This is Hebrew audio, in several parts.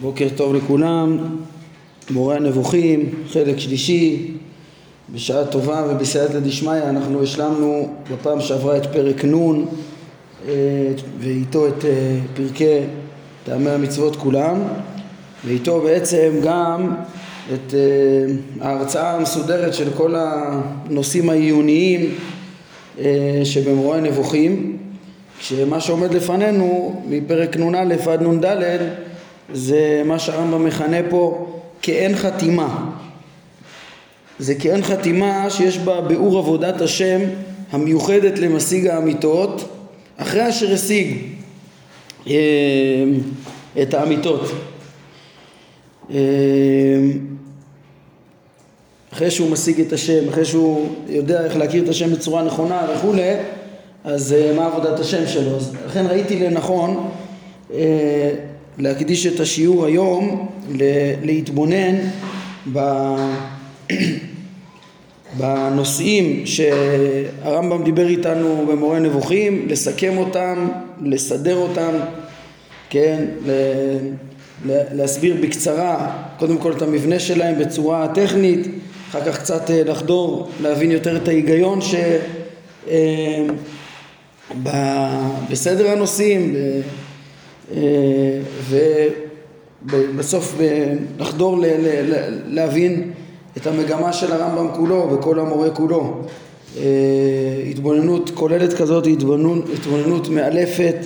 בוקר טוב לכולם, מורה הנבוכים, חלק שלישי, בשעה טובה ובסייעתא דשמיא אנחנו השלמנו בפעם שעברה את פרק נ' ואיתו את אה, פרקי טעמי המצוות כולם. ואיתו בעצם גם את אה, ההרצאה המסודרת של כל הנושאים העיוניים אה, שבמורה הנבוכים. כשמה שעומד לפנינו מפרק נ"א עד נ"ד זה מה שהרמב"ם מכנה פה כאין חתימה. זה כאין חתימה שיש בה ביאור עבודת השם המיוחדת למשיג האמיתות אחרי אשר השיג אה, את האמיתות. אה, אחרי שהוא משיג את השם, אחרי שהוא יודע איך להכיר את השם בצורה נכונה וכולי, אז אה, מה עבודת השם שלו? אז לכן ראיתי לנכון להקדיש את השיעור היום להתבונן בנושאים שהרמב"ם דיבר איתנו במורה נבוכים, לסכם אותם, לסדר אותם, כן, להסביר בקצרה קודם כל את המבנה שלהם בצורה טכנית, אחר כך קצת אה, לחדור, להבין יותר את ההיגיון ש... אה, בסדר הנושאים, אה, ובסוף לחדור להבין את המגמה של הרמב"ם כולו וכל המורה כולו. אה, התבוננות כוללת כזאת היא התבוננות, התבוננות מאלפת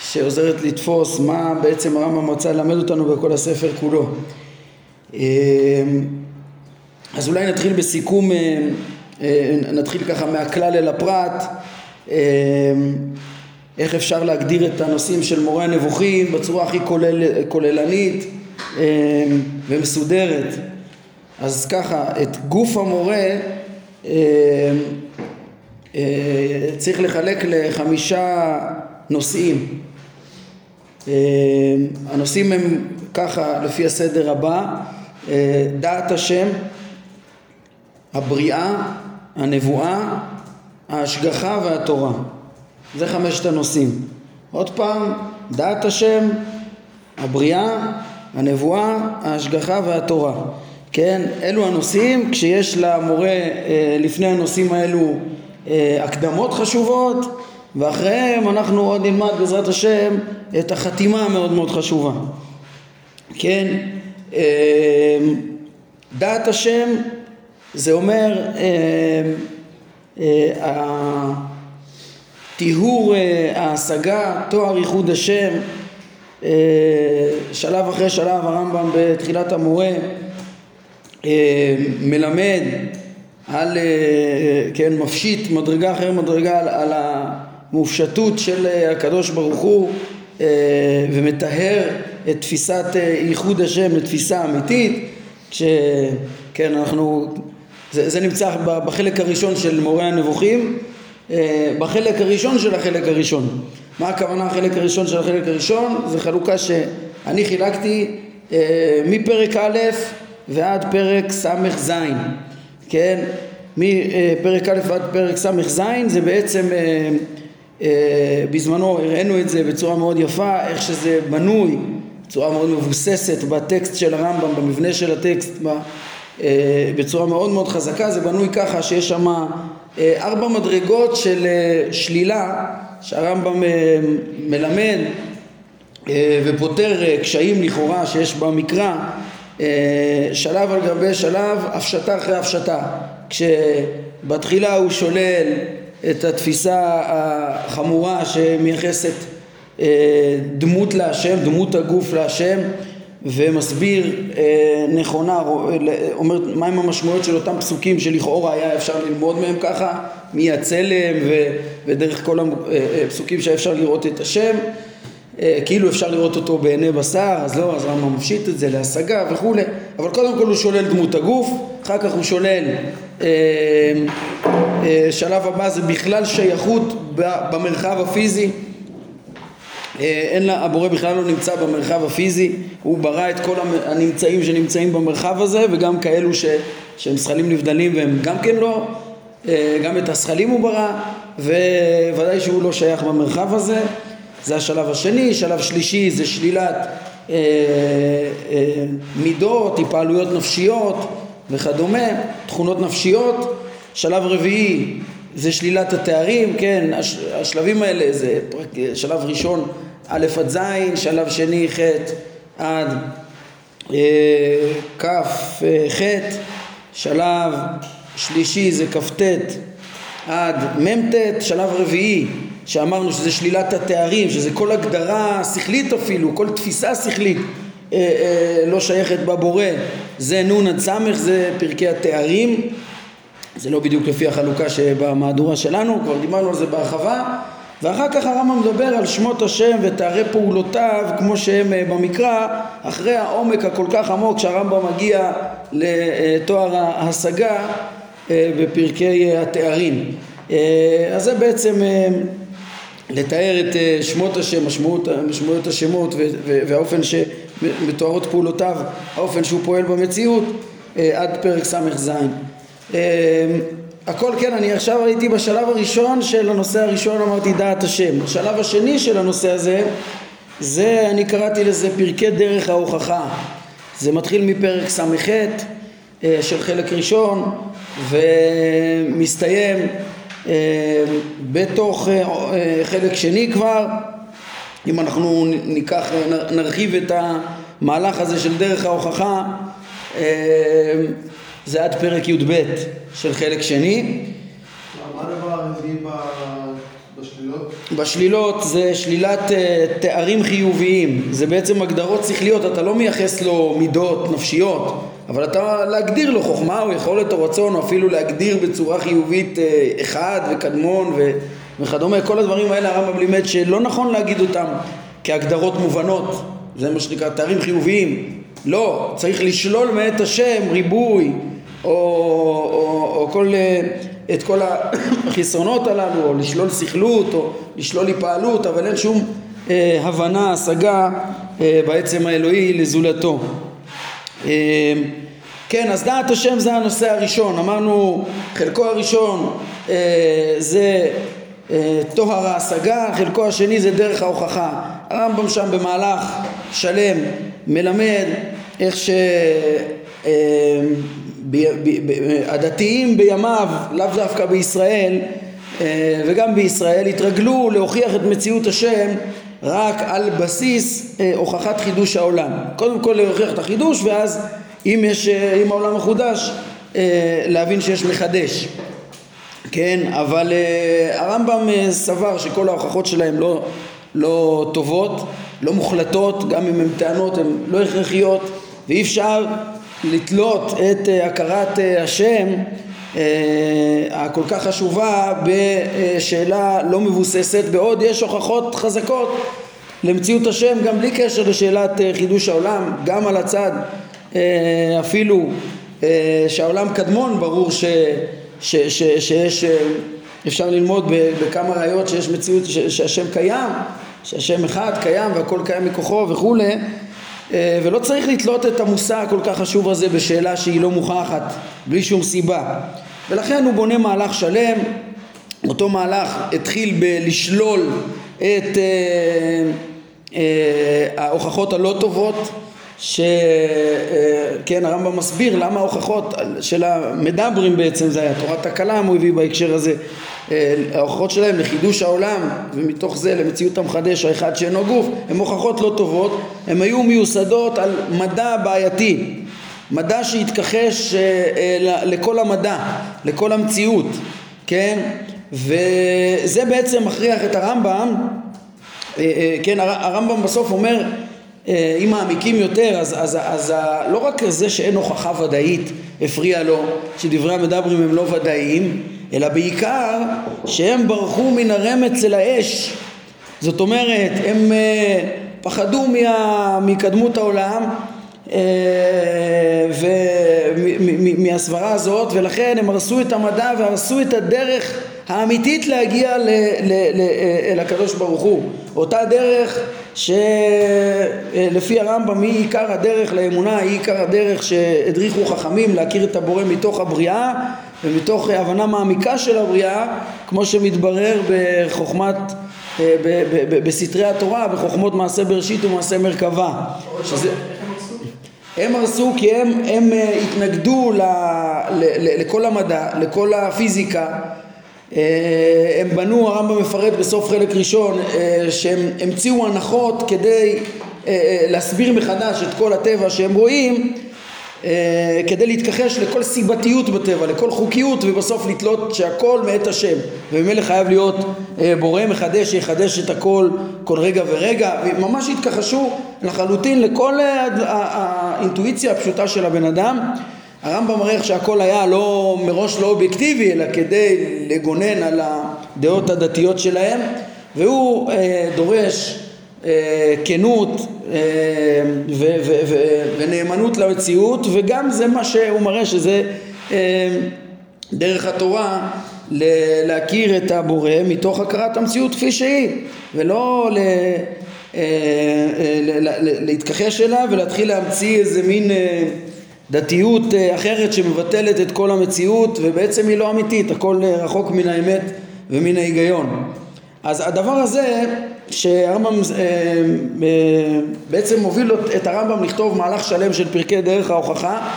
שעוזרת לתפוס מה בעצם הרמב"ם רצה ללמד אותנו בכל הספר כולו. אה, אז אולי נתחיל בסיכום, נתחיל ככה מהכלל אל הפרט. איך אפשר להגדיר את הנושאים של מורה הנבוכים בצורה הכי כולל, כוללנית אה, ומסודרת. אז ככה, את גוף המורה אה, אה, צריך לחלק לחמישה נושאים. הנושאים הם ככה לפי הסדר הבא, דעת השם, הבריאה, הנבואה, ההשגחה והתורה. זה חמשת הנושאים. עוד פעם, דעת השם, הבריאה, הנבואה, ההשגחה והתורה. כן, אלו הנושאים, כשיש למורה אה, לפני הנושאים האלו אה, הקדמות חשובות, ואחריהם אנחנו עוד נלמד בעזרת השם את החתימה המאוד מאוד חשובה. כן, אה, דעת השם זה אומר טיהור אה, ההשגה, תואר ייחוד השם, אה, שלב אחרי שלב הרמב"ם בתחילת המורה אה, מלמד על, כן, מפשיט מדרגה אחרי מדרגה על, על המופשטות של הקדוש ברוך הוא ומטהר את תפיסת ייחוד השם לתפיסה אמיתית, כשכן אנחנו, זה, זה נמצא בחלק הראשון של מורה הנבוכים. אה, בחלק הראשון של החלק הראשון. מה הכוונה החלק הראשון של החלק הראשון? זו חלוקה שאני חילקתי אה, מפרק א' ועד פרק ס"ז, כן? מפרק א' ועד פרק ס"ז זה בעצם אה, בזמנו הראינו את זה בצורה מאוד יפה, איך שזה בנוי, בצורה מאוד מבוססת בטקסט של הרמב"ם, במבנה של הטקסט, בצורה מאוד מאוד חזקה, זה בנוי ככה שיש שם אה, ארבע מדרגות של אה, שלילה שהרמב"ם אה, מלמד ופותר קשיים לכאורה שיש במקרא שלב על גבי שלב, הפשטה אחרי הפשטה. כשבתחילה הוא שולל את התפיסה החמורה שמייחסת דמות להשם, דמות הגוף להשם ומסביר אה, נכונה, אומר מהם המשמעויות של אותם פסוקים שלכאורה היה אפשר ללמוד מהם ככה, מהצלם ו, ודרך כל הפסוקים אה, אה, שאפשר לראות את השם, אה, כאילו אפשר לראות אותו בעיני בשר, אז לא, אז רמב"ם מפשיט את זה להשגה וכולי, אבל קודם כל הוא שולל דמות הגוף, אחר כך הוא שולל, אה, אה, שלב הבא זה בכלל שייכות במרחב הפיזי אין לה, הבורא בכלל לא נמצא במרחב הפיזי, הוא ברא את כל הנמצאים שנמצאים במרחב הזה וגם כאלו ש, שהם זכלים נבדלים והם גם כן לא, אה, גם את הזכלים הוא ברא וודאי שהוא לא שייך במרחב הזה, זה השלב השני, שלב שלישי זה שלילת אה, אה, מידות, התפעלויות נפשיות וכדומה, תכונות נפשיות. שלב רביעי זה שלילת התארים, כן, הש, השלבים האלה זה שלב ראשון א' עד ז', שלב שני ח' עד אה, כ' אה, ח', שלב שלישי זה כ"ט עד מ"ט, שלב רביעי שאמרנו שזה שלילת התארים, שזה כל הגדרה שכלית אפילו, כל תפיסה שכלית אה, אה, לא שייכת בבורא, זה נ' עד ס', זה פרקי התארים, זה לא בדיוק לפי החלוקה שבמהדורה שלנו, כבר דיברנו על זה בהרחבה, ואחר כך הרמב"ם מדבר על שמות השם ותארי פעולותיו כמו שהם אה, במקרא, אחרי העומק הכל כך עמוק שהרמב"ם מגיע לתואר ההשגה אה, בפרקי התארים. אה, אז זה בעצם לתאר את שמות השם, משמעות, משמעויות השמות והאופן שמתוארות פעולותיו, האופן שהוא פועל במציאות עד פרק ס"ז. הכל כן, אני עכשיו הייתי בשלב הראשון של הנושא הראשון, אמרתי דעת השם. השלב השני של הנושא הזה, זה, אני קראתי לזה פרקי דרך ההוכחה. זה מתחיל מפרק ס"ח אה, של חלק ראשון ומסתיים אה, בתוך אה, חלק שני כבר. אם אנחנו ניקח, נרחיב את המהלך הזה של דרך ההוכחה זה עד פרק י"ב של חלק שני. מה הדבר הרביעי בשלילות? בשלילות זה שלילת אה, תארים חיוביים, זה בעצם הגדרות שכליות, אתה לא מייחס לו מידות נפשיות, אבל אתה להגדיר לו חוכמה או יכולת או רצון, או אפילו להגדיר בצורה חיובית אה, אחד וקדמון וכדומה, כל הדברים האלה הרמב"ם לימד שלא נכון להגיד אותם כהגדרות מובנות, זה מה שנקרא תארים חיוביים, לא, צריך לשלול מאת השם ריבוי או, או, או כל, אה, את כל החסרונות הללו, או לשלול סכלות, או לשלול היפעלות, אבל אין שום אה, הבנה, השגה אה, בעצם האלוהי לזולתו. אה, כן, אז דעת השם זה הנושא הראשון, אמרנו חלקו הראשון אה, זה אה, טוהר ההשגה, חלקו השני זה דרך ההוכחה. הרמב"ם שם במהלך שלם מלמד איך ש... אה, הדתיים בימיו, לאו דווקא בישראל אה, וגם בישראל, התרגלו להוכיח את מציאות השם רק על בסיס אה, הוכחת חידוש העולם. קודם כל להוכיח את החידוש ואז אם, יש, אה, אם העולם מחודש להבין שיש מחדש. כן, אבל הרמב"ם סבר שכל ההוכחות שלהם לא, לא טובות, לא מוחלטות, גם אם הן טענות הן לא הכרחיות ואי אפשר לתלות את אה, הכרת אה, השם אה, הכל כך חשובה בשאלה לא מבוססת בעוד יש הוכחות חזקות למציאות השם גם בלי קשר לשאלת חידוש העולם גם על הצד אפילו שהעולם קדמון ברור ש, ש, ש, שיש אפשר ללמוד בכמה ראיות שיש מציאות שהשם קיים שהשם אחד קיים והכל קיים מכוחו וכולי ולא צריך לתלות את המושא הכל כך חשוב הזה בשאלה שהיא לא מוכחת בלי שום סיבה. ולכן הוא בונה מהלך שלם. אותו מהלך התחיל בלשלול את אה, אה, ההוכחות הלא טובות שכן הרמב"ם מסביר למה ההוכחות של המדברים בעצם זה היה תורת הכלם הוא הביא בהקשר הזה אה, ההוכחות שלהם לחידוש העולם ומתוך זה למציאות המחדש האחד שאינו גוף הן הוכחות לא טובות. הן היו מיוסדות על מדע בעייתי. מדע שהתכחש אה, אה, לכל המדע לכל המציאות כן? וזה בעצם מכריח את הרמב"ם כן הרמב"ם בסוף אומר אם מעמיקים יותר אז, אז, אז לא רק זה שאין הוכחה ודאית הפריע לו שדברי המדברים הם לא ודאיים אלא בעיקר שהם ברחו מן הרמץ אל האש. זאת אומרת הם uh, פחדו מה, מקדמות העולם uh, ומהסברה הזאת ולכן הם הרסו את המדע והרסו את הדרך האמיתית להגיע ל, ל, ל, אל הקדוש ברוך הוא. אותה דרך שלפי הרמב"ם היא עיקר הדרך לאמונה היא עיקר הדרך שהדריכו חכמים להכיר את הבורא מתוך הבריאה ומתוך הבנה מעמיקה של הבריאה כמו שמתברר בחוכמת אה, בסתרי התורה, בחוכמות מעשה בראשית ומעשה מרכבה. שזה... הם הרסו כי הם, הם אה, התנגדו ל, ל, ל, לכל המדע, לכל הפיזיקה. אה, הם בנו, הרמב"ם מפרט בסוף חלק ראשון, שהם המציאו הנחות כדי להסביר מחדש את כל הטבע שהם רואים אה, כדי להתכחש לכל סיבתיות בטבע, לכל חוקיות ובסוף לתלות שהכל מאת השם. וממילא חייב להיות אה, בורא מחדש שיחדש את הכל כל רגע ורגע. וממש התכחשו לחלוטין לכל אה, האינטואיציה הפשוטה של הבן אדם. הרמב"ם מראה איך שהכל היה לא מראש לא אובייקטיבי אלא כדי לגונן על הדעות הדתיות שלהם. והוא אה, דורש אה, כנות אה, ונאמנות למציאות וגם זה מה שהוא מראה שזה אה, דרך התורה להכיר את הבורא מתוך הכרת המציאות כפי שהיא ולא ל... להתכחש אליו ולהתחיל להמציא איזה מין דתיות אחרת שמבטלת את כל המציאות ובעצם היא לא אמיתית, הכל רחוק מן האמת ומן ההיגיון. אז הדבר הזה שהרמב"ם אה, אה, בעצם מוביל את הרמב"ם לכתוב מהלך שלם של פרקי דרך ההוכחה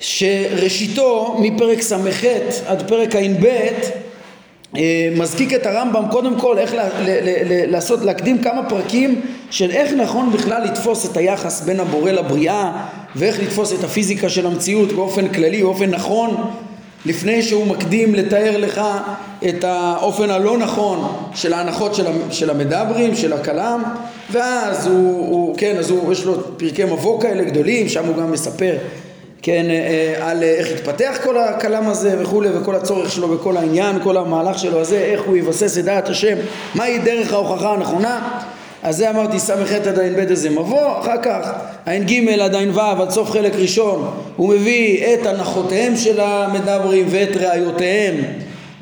שראשיתו מפרק ס"ח עד פרק ע"ב אה, מזקיק את הרמב"ם קודם כל איך לעשות, להקדים כמה פרקים של איך נכון בכלל לתפוס את היחס בין הבורא לבריאה ואיך לתפוס את הפיזיקה של המציאות באופן כללי, באופן נכון לפני שהוא מקדים לתאר לך את האופן הלא נכון של ההנחות של המדברים, של הכלם ואז הוא, הוא כן, אז הוא, יש לו פרקי מבוא כאלה גדולים, שם הוא גם מספר כן, אה, על איך התפתח כל הכלם הזה וכולי וכל הצורך שלו וכל העניין, כל המהלך שלו הזה, איך הוא יבסס את דעת השם, מהי דרך ההוכחה הנכונה אז זה אמרתי ס"ח עד ע"ב איזה מבוא, אחר כך ע"ג עד ע"ו עד סוף חלק ראשון הוא מביא את הנחותיהם של המדברים ואת ראיותיהם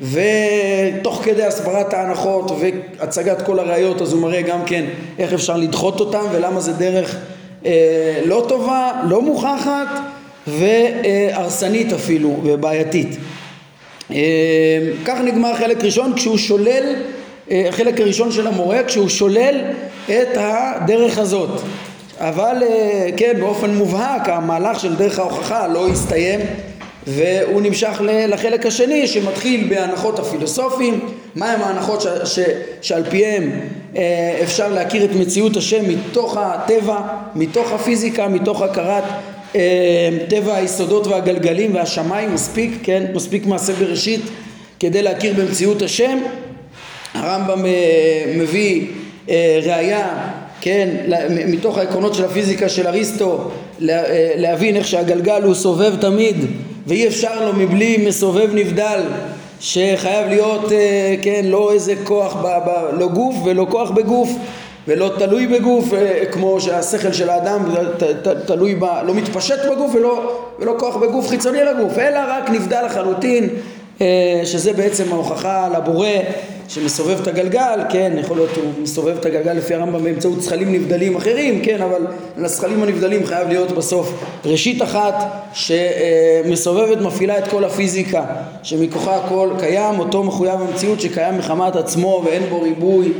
ותוך כדי הסברת ההנחות והצגת כל הראיות אז הוא מראה גם כן איך אפשר לדחות אותם ולמה זה דרך אה, לא טובה, לא מוכחת והרסנית אפילו ובעייתית. אה, כך נגמר חלק ראשון כשהוא שולל החלק הראשון של המורה כשהוא שולל את הדרך הזאת. אבל אה, כן באופן מובהק המהלך של דרך ההוכחה לא הסתיים והוא נמשך לחלק השני שמתחיל בהנחות הפילוסופיים מהם ההנחות ש, ש, שעל פיהם אה, אפשר להכיר את מציאות השם מתוך הטבע, מתוך הפיזיקה, מתוך הכרת טבע היסודות והגלגלים והשמיים. מספיק, כן, מספיק מעשה בראשית כדי להכיר במציאות השם הרמב"ם אה, מביא אה, ראייה, כן, מתוך העקרונות של הפיזיקה של אריסטו אה, להבין איך שהגלגל הוא סובב תמיד ואי אפשר לו מבלי מסובב נבדל שחייב להיות, כן, לא איזה כוח, ב, ב, לא גוף ולא כוח בגוף ולא תלוי בגוף כמו שהשכל של האדם ת, ת, תלוי ב... לא מתפשט בגוף ולא, ולא כוח בגוף חיצוני לגוף אלא רק נבדל לחלוטין שזה בעצם ההוכחה לבורא שמסובב את הגלגל, כן, יכול להיות שהוא מסובב את הגלגל לפי הרמב"ם באמצעות זכלים נבדלים אחרים, כן, אבל לזכלים הנבדלים חייב להיות בסוף ראשית אחת שמסובבת, מפעילה את כל הפיזיקה, שמכוחה הכל קיים, אותו מחויב המציאות שקיים מחמת עצמו ואין בו ריבוי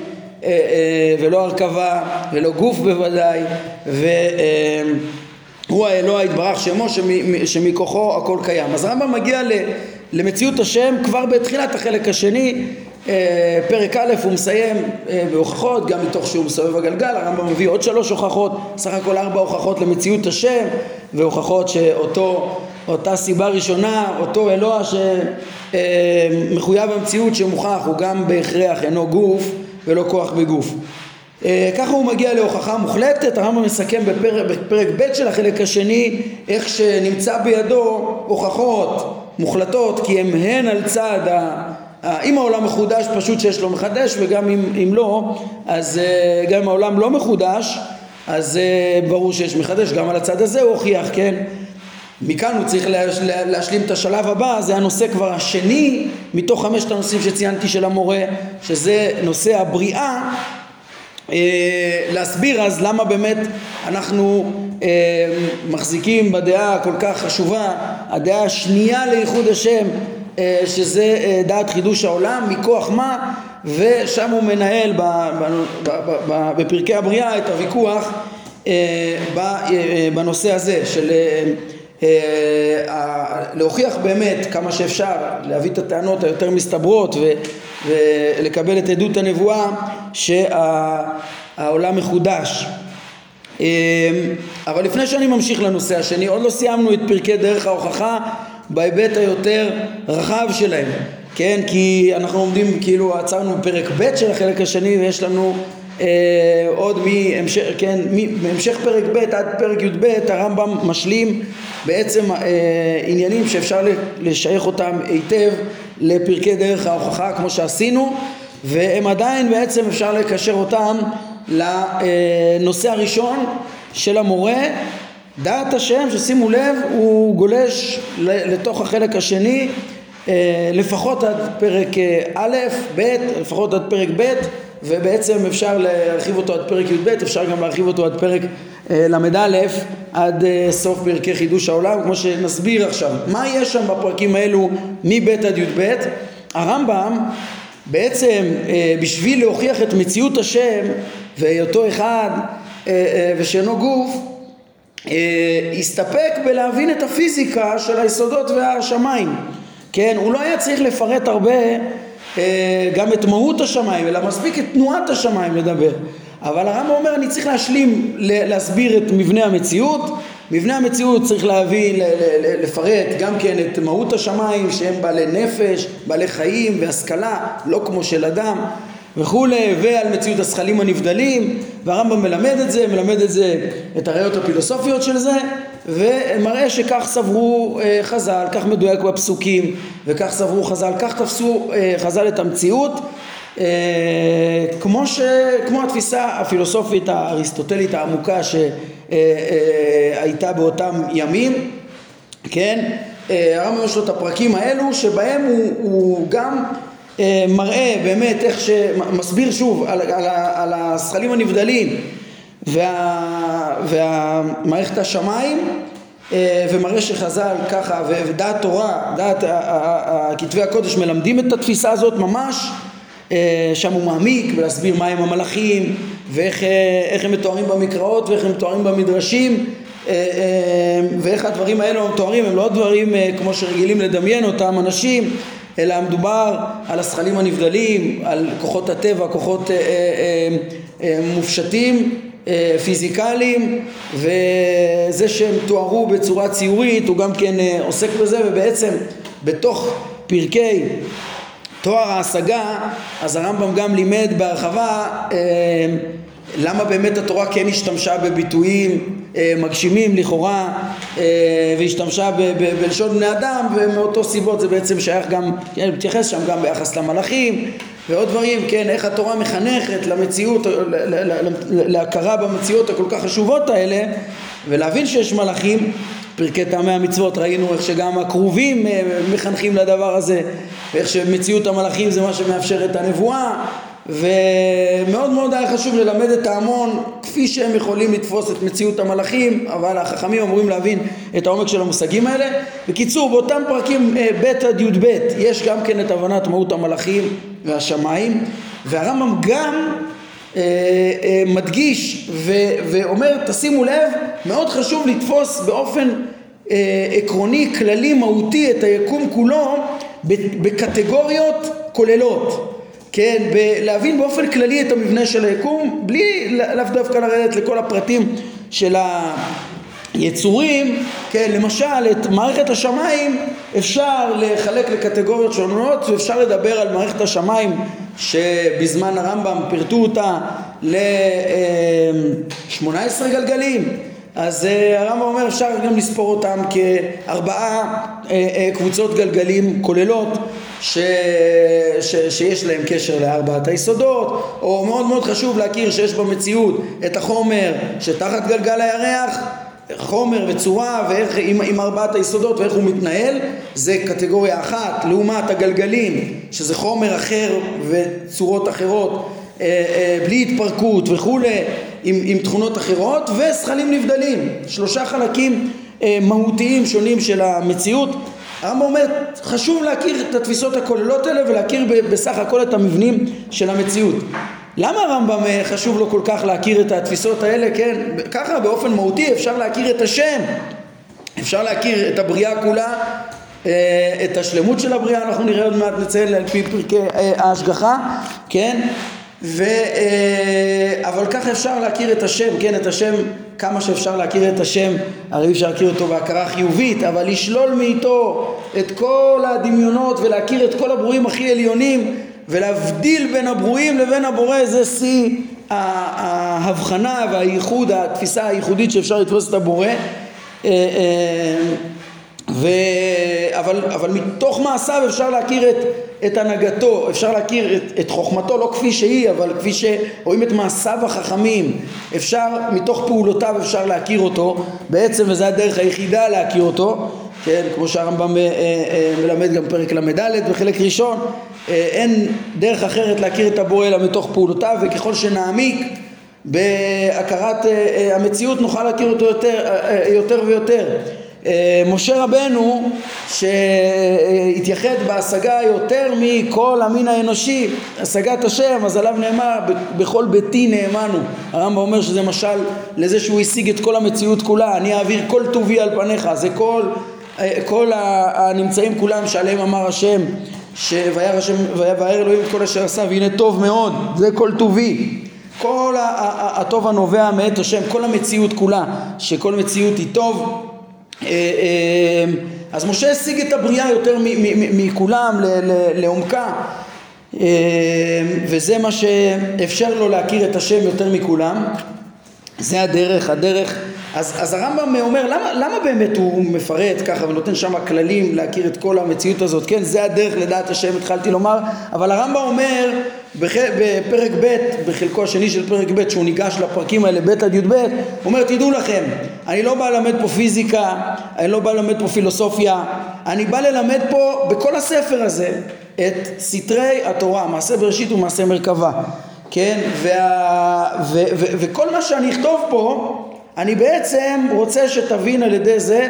אה, אה, ולא הרכבה ולא גוף בוודאי, והוא האלוה יתברך שמו שמכוחו הכל קיים. אז הרמב"ם מגיע למציאות השם כבר בתחילת החלק השני אה, פרק א' הוא מסיים אה, בהוכחות, גם מתוך שהוא מסובב הגלגל, הרמב"ם מביא עוד שלוש הוכחות, סך הכל ארבע הוכחות למציאות השם, והוכחות שאותו, אותה סיבה ראשונה, אותו אלוה שמחויב המציאות שמוכח הוא גם בהכרח אינו גוף ולא כוח בגוף. אה, ככה הוא מגיע להוכחה מוחלטת, הרמב"ם מסכם בפרק, בפרק ב' של החלק השני איך שנמצא בידו הוכחות מוחלטות כי הם הן על צד אם העולם מחודש פשוט שיש לו מחדש וגם אם, אם לא אז אה, גם אם העולם לא מחודש אז אה, ברור שיש מחדש גם על הצד הזה הוא הוכיח כן? מכאן הוא צריך להשלים את השלב הבא זה הנושא כבר השני מתוך חמשת הנושאים שציינתי של המורה שזה נושא הבריאה. אה, להסביר אז למה באמת אנחנו מחזיקים בדעה הכל כך חשובה הדעה השנייה לייחוד השם שזה אה, דעת חידוש העולם, מכוח מה? ושם הוא מנהל בפרקי הבריאה את הוויכוח אה, אה, בנושא הזה של אה, אה, להוכיח באמת כמה שאפשר, להביא את הטענות היותר מסתברות ולקבל את עדות הנבואה שהעולם מחודש. אה, אבל לפני שאני ממשיך לנושא השני, עוד לא סיימנו את פרקי דרך ההוכחה בהיבט היותר רחב שלהם, כן? כי אנחנו עומדים, כאילו עצרנו בפרק ב' של החלק השני ויש לנו אה, עוד מהמשך, כן, מהמשך פרק ב' עד פרק י"ב הרמב"ם משלים בעצם אה, עניינים שאפשר לשייך אותם היטב לפרקי דרך ההוכחה כמו שעשינו והם עדיין בעצם אפשר לקשר אותם לנושא הראשון של המורה דעת השם ששימו לב הוא גולש לתוך החלק השני אה, לפחות עד פרק אה, א', ב', לפחות עד פרק ב' ובעצם אפשר להרחיב אותו עד פרק י"ב, אפשר גם להרחיב אותו עד פרק אה, ל"א, עד סוף פרקי חידוש העולם, כמו שנסביר עכשיו. מה יש שם בפרקים האלו מב' עד י"ב? הרמב"ם בעצם בשביל להוכיח את מציאות השם והיותו אחד ושאינו גוף הסתפק בלהבין את הפיזיקה של היסודות והשמיים. כן, הוא לא היה צריך לפרט הרבה אה, גם את מהות השמיים, אלא מספיק את תנועת השמיים לדבר. אבל הרמב"ם אומר אני צריך להשלים, להסביר את מבנה המציאות, מבנה המציאות צריך להביא, לפרט גם כן את מהות השמיים שהם בעלי נפש, בעלי חיים והשכלה, לא כמו של אדם וכולי, ועל מציאות הזכלים הנבדלים, והרמב"ם מלמד את זה, מלמד את זה, את הראיות הפילוסופיות של זה, ומראה שכך סברו אה, חז"ל, כך מדויק בפסוקים, וכך סברו חז"ל, כך תפסו אה, חז"ל את המציאות, אה, כמו, ש, כמו התפיסה הפילוסופית האריסטוטלית העמוקה שהייתה באותם ימים, כן? הרמב"ם יש לו את הפרקים האלו שבהם הוא, הוא גם מראה באמת איך שמסביר שוב על, על, על הזכלים הנבדלים וה, והמערכת השמיים אה, ומראה שחז"ל ככה ודעת תורה, דעת כתבי הקודש מלמדים את התפיסה הזאת ממש אה, שם הוא מעמיק ולהסביר מהם המלאכים ואיך אה, הם מתוארים במקראות ואיך הם מתוארים במדרשים ואיך הדברים האלו מתוארים הם לא דברים כמו שרגילים לדמיין אותם אנשים אלא מדובר על השכלים הנבדלים, על כוחות הטבע, כוחות מופשטים אה, פיזיקליים וזה שהם תוארו בצורה ציורית הוא גם כן אה, עוסק בזה ובעצם בתוך פרקי תואר ההשגה אז הרמב"ם גם לימד בהרחבה אה, למה באמת התורה כן השתמשה בביטויים מגשימים לכאורה והשתמשה בלשון בני אדם ומאותו סיבות זה בעצם שייך גם, כן, מתייחס שם גם ביחס למלאכים ועוד דברים, כן, איך התורה מחנכת למציאות, להכרה במציאות הכל כך חשובות האלה ולהבין שיש מלאכים, פרקי טעמי המצוות ראינו איך שגם הכרובים אה, מחנכים לדבר הזה ואיך שמציאות המלאכים זה מה שמאפשר את הנבואה ומאוד מאוד היה חשוב ללמד את ההמון כפי שהם יכולים לתפוס את מציאות המלאכים אבל החכמים אמורים להבין את העומק של המושגים האלה. בקיצור באותם פרקים אה, ב' עד י"ב יש גם כן את הבנת מהות המלאכים והשמיים והרמב"ם גם אה, אה, מדגיש ו, ואומר תשימו לב מאוד חשוב לתפוס באופן אה, עקרוני כללי מהותי את היקום כולו בקטגוריות כוללות כן, להבין באופן כללי את המבנה של היקום בלי לאו דווקא לרדת לכל הפרטים של היצורים, כן, למשל את מערכת השמיים אפשר לחלק לקטגוריות שונות ואפשר לדבר על מערכת השמיים שבזמן הרמב"ם פירטו אותה ל-18 גלגלים. אז uh, הרמב"ם אומר אפשר גם לספור אותם כארבעה uh, קבוצות גלגלים כוללות ש, ש, שיש להם קשר לארבעת היסודות או מאוד מאוד חשוב להכיר שיש במציאות את החומר שתחת גלגל הירח חומר וצורה ואיך עם, עם ארבעת היסודות ואיך הוא מתנהל זה קטגוריה אחת לעומת הגלגלים שזה חומר אחר וצורות אחרות אה, אה, בלי התפרקות וכולי עם, עם תכונות אחרות וזכלים נבדלים. שלושה חלקים אה, מהותיים שונים של המציאות הרמב"ם אומר, חשוב להכיר את התפיסות הכוללות האלה ולהכיר בסך הכל את המבנים של המציאות. למה הרמב"ם אה, חשוב לו כל כך להכיר את התפיסות האלה? כן, ככה באופן מהותי אפשר להכיר את השם, אפשר להכיר את הבריאה כולה, אה, את השלמות של הבריאה, אנחנו נראה עוד מעט נציין על פי פרקי אה, ההשגחה, כן? ו, אבל ככה אפשר להכיר את השם, כן, את השם, כמה שאפשר להכיר את השם, הרי אי אפשר להכיר אותו בהכרה חיובית, אבל לשלול מאיתו את כל הדמיונות ולהכיר את כל הברואים הכי עליונים ולהבדיל בין הברואים לבין הבורא זה שיא ההבחנה והייחוד, התפיסה הייחודית שאפשר לתפוס את הבורא. אה, אה, ו... אבל, אבל מתוך מעשיו אפשר להכיר את, את הנהגתו, אפשר להכיר את, את חוכמתו לא כפי שהיא, אבל כפי שרואים את מעשיו החכמים, אפשר, מתוך פעולותיו אפשר להכיר אותו בעצם, וזו הדרך היחידה להכיר אותו, כן, כמו שהרמב"ם אה, אה, מלמד גם פרק ל"ד בחלק ראשון, אה, אין דרך אחרת להכיר את הבורא אלא מתוך פעולותיו וככל שנעמיק בהכרת המציאות נוכל להכיר אותו יותר, יותר ויותר. משה רבנו שהתייחד בהשגה יותר מכל המין האנושי, השגת השם, אז עליו נאמר בכל ביתי נאמנו. הרמב"ם אומר שזה משל לזה שהוא השיג את כל המציאות כולה, אני אעביר כל טובי על פניך, זה כל, כל הנמצאים כולם שעליהם אמר השם שוירא אלוהים את כל אשר עשה והנה טוב מאוד זה כל טובי כל הטוב הנובע מאת השם כל המציאות כולה שכל מציאות היא טוב אה, אה, אז משה השיג את הבריאה יותר מכולם לעומקה אה, וזה מה שאפשר לו להכיר את השם יותר מכולם. זה הדרך, הדרך. אז, אז הרמב"ם אומר למה, למה באמת הוא מפרט ככה ונותן שם כללים להכיר את כל המציאות הזאת? כן זה הדרך לדעת השם התחלתי לומר אבל הרמב"ם אומר בפרק ב' בחלקו השני של פרק ב' שהוא ניגש לפרקים האלה ב' עד י"ב הוא אומר תדעו לכם אני לא בא ללמד פה פיזיקה אני לא בא ללמד פה פילוסופיה אני בא ללמד פה בכל הספר הזה את סתרי התורה מעשה בראשית ומעשה מרכבה כן וה, ו, ו, ו, וכל מה שאני אכתוב פה אני בעצם רוצה שתבין על ידי זה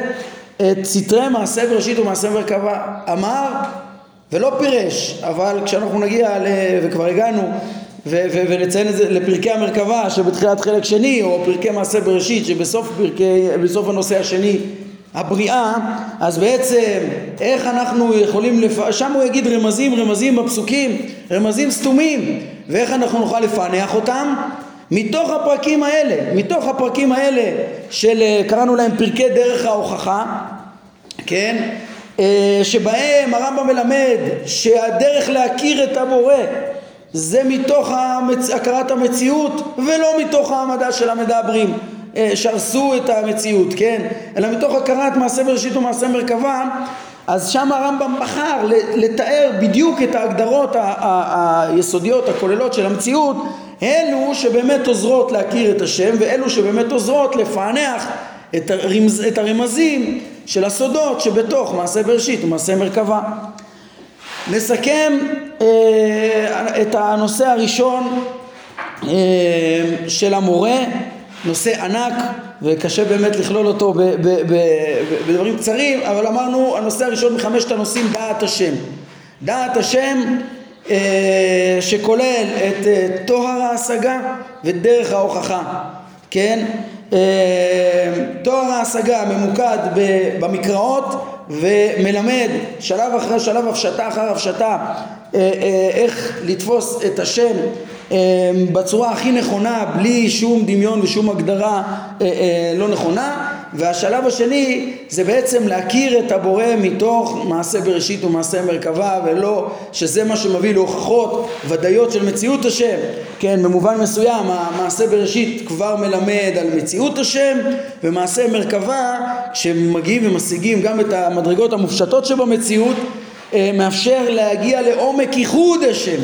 את סתרי מעשה בראשית ומעשה מרכבה. אמר ולא פירש, אבל כשאנחנו נגיע, ל... וכבר הגענו, ו- ו- ונציין את זה לפרקי המרכבה שבתחילת חלק שני, או פרקי מעשה בראשית שבסוף פרקי, בסוף הנושא השני הבריאה, אז בעצם איך אנחנו יכולים, לפ... שם הוא יגיד רמזים רמזים בפסוקים, רמזים סתומים, ואיך אנחנו נוכל לפענח אותם? מתוך הפרקים האלה, מתוך הפרקים האלה של אה, קראנו להם פרקי דרך ההוכחה, כן? אה, שבהם הרמב"ם מלמד שהדרך להכיר את הבורא זה מתוך המצ... הכרת המציאות ולא מתוך העמדה של המדברים אה, שהרסו את המציאות, כן? אלא מתוך הכרת מעשה בראשית ומעשה מרכבה אז שם הרמב"ם בחר לתאר בדיוק את ההגדרות היסודיות הכוללות של המציאות אלו שבאמת עוזרות להכיר את השם ואלו שבאמת עוזרות לפענח את, הרמז, את הרמזים של הסודות שבתוך מעשה בראשית ומעשה מרכבה. נסכם אה, את הנושא הראשון אה, של המורה, נושא ענק וקשה באמת לכלול אותו ב, ב, ב, בדברים קצרים, אבל אמרנו הנושא הראשון מחמשת הנושאים דעת השם. דעת השם אה, שכולל את אה, טוהר ההשגה ודרך ההוכחה, כן? אה, טוהר ההשגה ממוקד במקראות ומלמד שלב אחרי שלב, הפשטה אחר הפשטה, איך לתפוס את השם בצורה הכי נכונה, בלי שום דמיון ושום הגדרה לא נכונה. והשלב השני זה בעצם להכיר את הבורא מתוך מעשה בראשית ומעשה מרכבה ולא שזה מה שמביא להוכחות ודאיות של מציאות השם. כן במובן מסוים המעשה בראשית כבר מלמד על מציאות השם ומעשה מרכבה כשמגיעים ומשיגים גם את המדרגות המופשטות שבמציאות אה, מאפשר להגיע לעומק ייחוד השם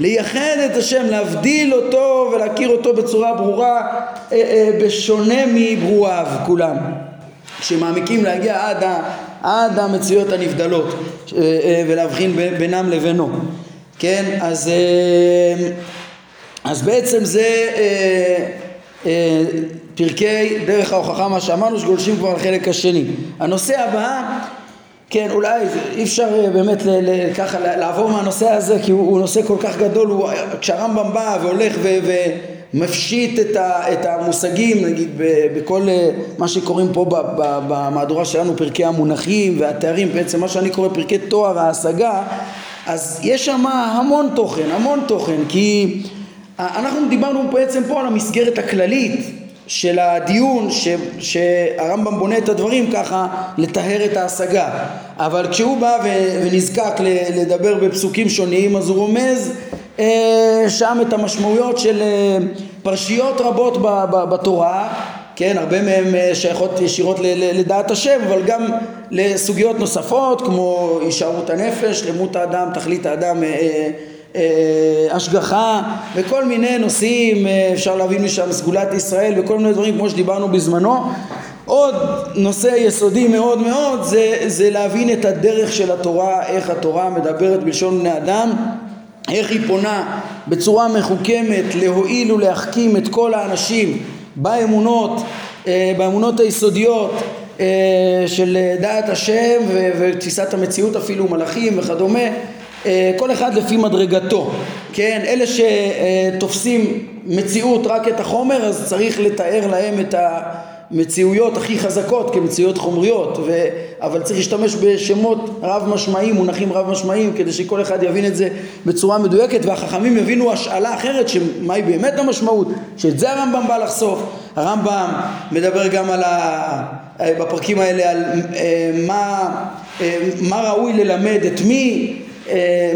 לייחד את השם, להבדיל אותו ולהכיר אותו בצורה ברורה אה, אה, בשונה מברואיו כולם. שמעמיקים להגיע עד, ה, עד המציאות הנבדלות אה, ולהבחין בינם לבינו. כן? אז, אז בעצם זה פרקי דרך ההוכחה מה שאמרנו שגולשים כבר לחלק השני. הנושא הבא כן, אולי אי אפשר אה, באמת ככה לעבור מהנושא הזה כי הוא, הוא נושא כל כך גדול, הוא, כשהרמב"ם בא והולך ו, ומפשיט את, ה, את המושגים, נגיד בכל אה, מה שקוראים פה במהדורה שלנו, פרקי המונחים והתארים, בעצם מה שאני קורא פרקי תואר ההשגה, אז יש שם המון תוכן, המון תוכן, כי אנחנו דיברנו בעצם פה על המסגרת הכללית של הדיון ש, שהרמב"ם בונה את הדברים ככה לטהר את ההשגה. אבל כשהוא בא ו, ונזקק לדבר בפסוקים שונים אז הוא רומז אה, שם את המשמעויות של אה, פרשיות רבות ב, ב, בתורה. כן, הרבה מהן אה, שייכות ישירות לדעת השם, אבל גם לסוגיות נוספות כמו הישארות הנפש, למות האדם, תכלית האדם אה, אה, השגחה וכל מיני נושאים, אה, אפשר להבין משם סגולת ישראל וכל מיני דברים כמו שדיברנו בזמנו. עוד נושא יסודי מאוד מאוד זה, זה להבין את הדרך של התורה, איך התורה מדברת בלשון בני אדם, איך היא פונה בצורה מחוכמת להועיל ולהחכים את כל האנשים באמונות, אה, באמונות היסודיות של דעת השם ותפיסת המציאות אפילו מלאכים וכדומה אה, כל אחד לפי מדרגתו, כן? אלה שתופסים מציאות רק את החומר אז צריך לתאר להם את המציאויות הכי חזקות כמציאויות חומריות ו... אבל צריך להשתמש בשמות רב משמעיים, מונחים רב משמעיים כדי שכל אחד יבין את זה בצורה מדויקת והחכמים יבינו השאלה אחרת שמהי באמת המשמעות שאת זה הרמב"ם בא לחשוף הרמב"ם מדבר גם על ה... בפרקים האלה על אה, מה, אה, מה ראוי ללמד את מי אה,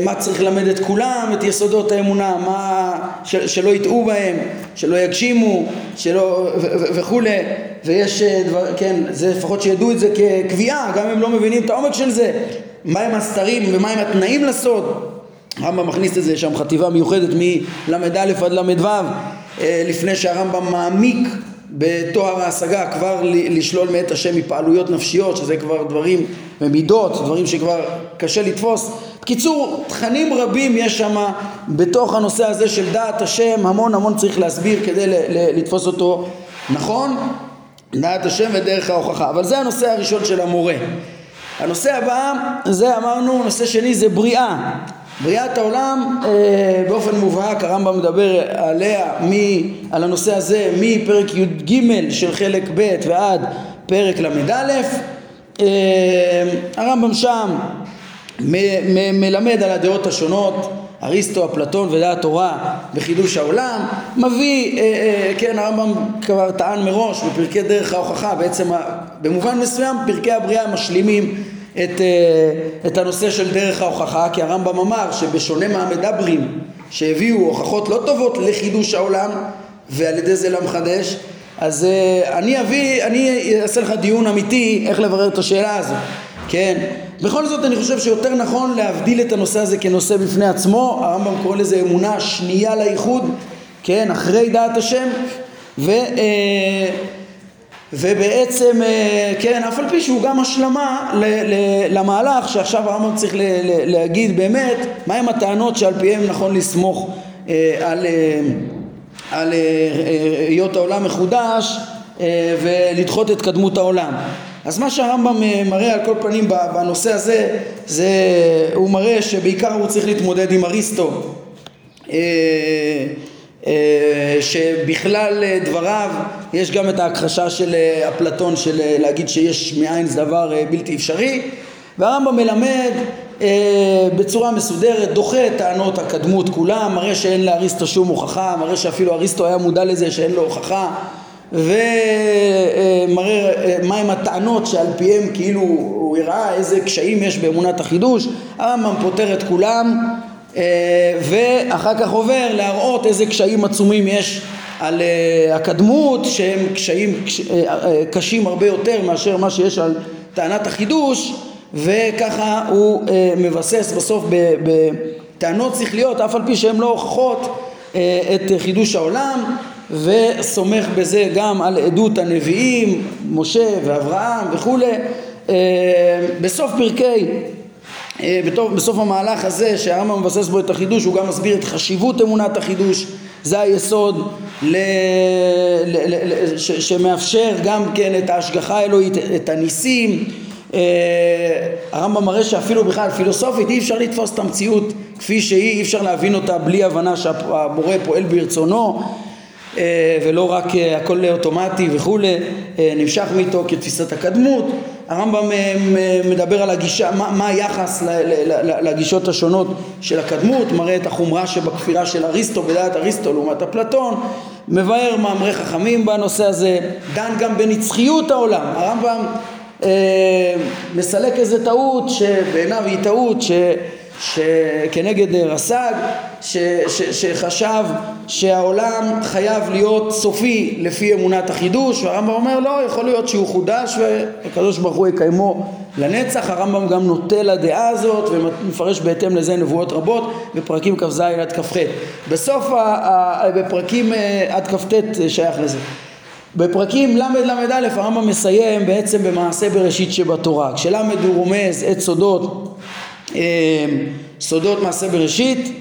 מה צריך ללמד את כולם, את יסודות האמונה, מה, ש, שלא יטעו בהם, שלא יגשימו, שלא, וכולי, ויש אה, דבר, כן, זה לפחות שידעו את זה כקביעה, גם אם לא מבינים את העומק של זה, מהם הסתרים ומהם התנאים לסוד. הרמב"ם מכניס את זה שם חטיבה מיוחדת מל"א עד ל"ו אה, לפני שהרמב"ם מעמיק בתואר ההשגה כבר לשלול מאת השם מפעלויות נפשיות שזה כבר דברים ומידות, דברים שכבר קשה לתפוס בקיצור, תכנים רבים יש שם בתוך הנושא הזה של דעת השם, המון המון צריך להסביר כדי לתפוס אותו נכון, דעת השם ודרך ההוכחה, אבל זה הנושא הראשון של המורה. הנושא הבא, זה אמרנו, נושא שני זה בריאה. בריאת העולם אה, באופן מובהק הרמב"ם מדבר עליה, מ, על הנושא הזה מפרק י"ג של חלק ב' ועד פרק ל"א. אה, הרמב"ם שם מלמד על הדעות השונות, אריסטו, אפלטון ודעת תורה בחידוש העולם, מביא, אה, אה, כן הרמב"ם כבר טען מראש בפרקי דרך ההוכחה, בעצם במובן מסוים פרקי הבריאה משלימים את, אה, את הנושא של דרך ההוכחה, כי הרמב"ם אמר שבשונה מהמדברים שהביאו הוכחות לא טובות לחידוש העולם ועל ידי זה למחדש, אז אני אביא, אני אעשה לך דיון אמיתי איך לברר את השאלה הזו, כן? בכל זאת אני חושב שיותר נכון להבדיל את הנושא הזה כנושא בפני עצמו, הרמב"ם קורא לזה אמונה שנייה לאיחוד, כן, אחרי דעת השם, ו, אה, ובעצם, אה, כן, אף על פי שהוא גם השלמה למהלך שעכשיו הרמב"ם צריך להגיד באמת מהם הטענות שעל פיהם נכון לסמוך אה, על, על היות העולם מחודש ולדחות את קדמות העולם. אז מה שהרמב"ם אה, מראה על כל פנים בנושא הזה, זה הוא מראה שבעיקר הוא צריך להתמודד עם אריסטו. אה, אה, שבכלל דבריו יש גם את ההכחשה של אפלטון של להגיד שיש מאין זה דבר בלתי אפשרי. והרמב"ם מלמד בצורה מסודרת, דוחה את טענות הקדמות כולם, מראה שאין לאריסטו שום הוכחה, מראה שאפילו אריסטו היה מודע לזה שאין לו הוכחה ומראה אה, מהם הטענות שעל פיהם כאילו הוא הראה איזה קשיים יש באמונת החידוש. הרמב"ם פותר את כולם אה, ואחר כך עובר להראות איזה קשיים עצומים יש על אה, הקדמות שהם קשיים קשים הרבה יותר מאשר מה שיש על טענת החידוש וככה הוא מבסס בסוף בטענות שכליות אף על פי שהן לא הוכחות את חידוש העולם וסומך בזה גם על עדות הנביאים, משה ואברהם וכולי. אה, בסוף פרקי, אה, בסוף המהלך הזה שהרמב"ם מבסס בו את החידוש הוא גם מסביר את חשיבות אמונת החידוש. זה היסוד ל... ל... ל... ש... שמאפשר גם כן את ההשגחה האלוהית, את הניסים. הרמב"ם מראה שאפילו בכלל פילוסופית אי אפשר לתפוס את המציאות כפי שהיא, אי אפשר להבין אותה בלי הבנה שהבורא פועל ברצונו ולא רק הכל אוטומטי וכולי, נמשך מאיתו כתפיסת הקדמות. הרמב"ם מדבר על הגישה, מה, מה היחס לגישות השונות של הקדמות, מראה את החומרה שבכפירה של אריסטו, בדעת אריסטו לעומת אפלטון, מבאר מאמרי חכמים בנושא הזה, דן גם בנצחיות העולם. הרמב"ם אה, מסלק איזה טעות שבעיניו היא טעות ש... שכנגד רס"ג ש, ש, שחשב שהעולם חייב להיות סופי לפי אמונת החידוש והרמב"ם אומר לא יכול להיות שהוא חודש והקדוש ברוך הוא יקיימו לנצח. הרמב"ם גם נוטה לדעה הזאת ומפרש בהתאם לזה נבואות רבות בפרקים כ"ז עד כ"ח. בסוף ה, בפרקים אה, עד כ"ט שייך לזה. בפרקים ל"ל"א הרמב"ם מסיים בעצם במעשה בראשית שבתורה. כשל' הוא רומז את סודות אה, סודות מעשה בראשית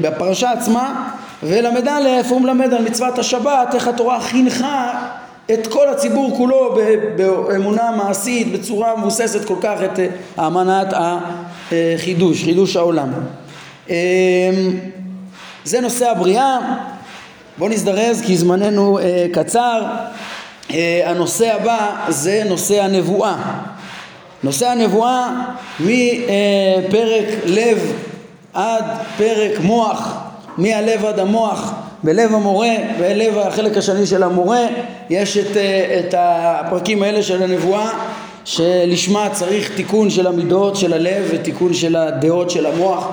ובפרשה עצמה ול"א הוא מלמד על מצוות השבת איך התורה חינכה את כל הציבור כולו באמונה מעשית בצורה מבוססת כל כך את אמנת החידוש, חידוש העולם. אה, זה נושא הבריאה, בואו נזדרז כי זמננו אה, קצר. אה, הנושא הבא זה נושא הנבואה. נושא הנבואה מפרק לב עד פרק מוח, מהלב עד המוח, בלב המורה, בלב החלק השני של המורה, יש את, את הפרקים האלה של הנבואה שלשמה צריך תיקון של המידות של הלב ותיקון של הדעות של המוח.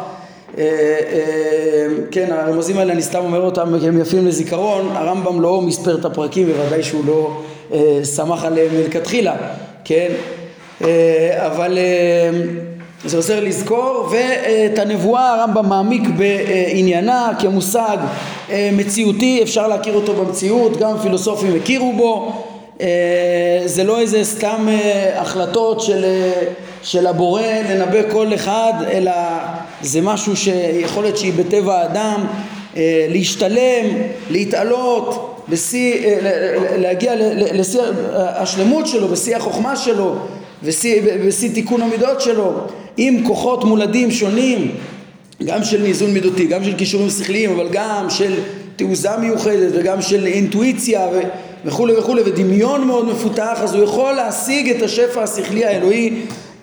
אה, אה, כן, הרמזים האלה אני סתם אומר אותם, הם יפים לזיכרון, הרמב"ם לא מספר את הפרקים, בוודאי שהוא לא אה, שמח עליהם מלכתחילה, כן? אה, אבל אה, זה עוזר לזכור ואת הנבואה הרמב"ם מעמיק בעניינה כמושג אה, מציאותי אפשר להכיר אותו במציאות גם פילוסופים הכירו בו. זה לא איזה סתם החלטות של, של הבורא לנבא כל אחד אלא זה משהו שיכול להיות שהיא בטבע האדם להשתלם, להתעלות, בשיא, להגיע לשיא השלמות שלו, בשיא החוכמה שלו ושיא תיקון המידות שלו עם כוחות מולדים שונים גם של ניזון מידותי, גם של כישורים שכליים אבל גם של תעוזה מיוחדת וגם של אינטואיציה ו... וכולי וכולי ודמיון מאוד מפותח אז הוא יכול להשיג את השפע השכלי האלוהי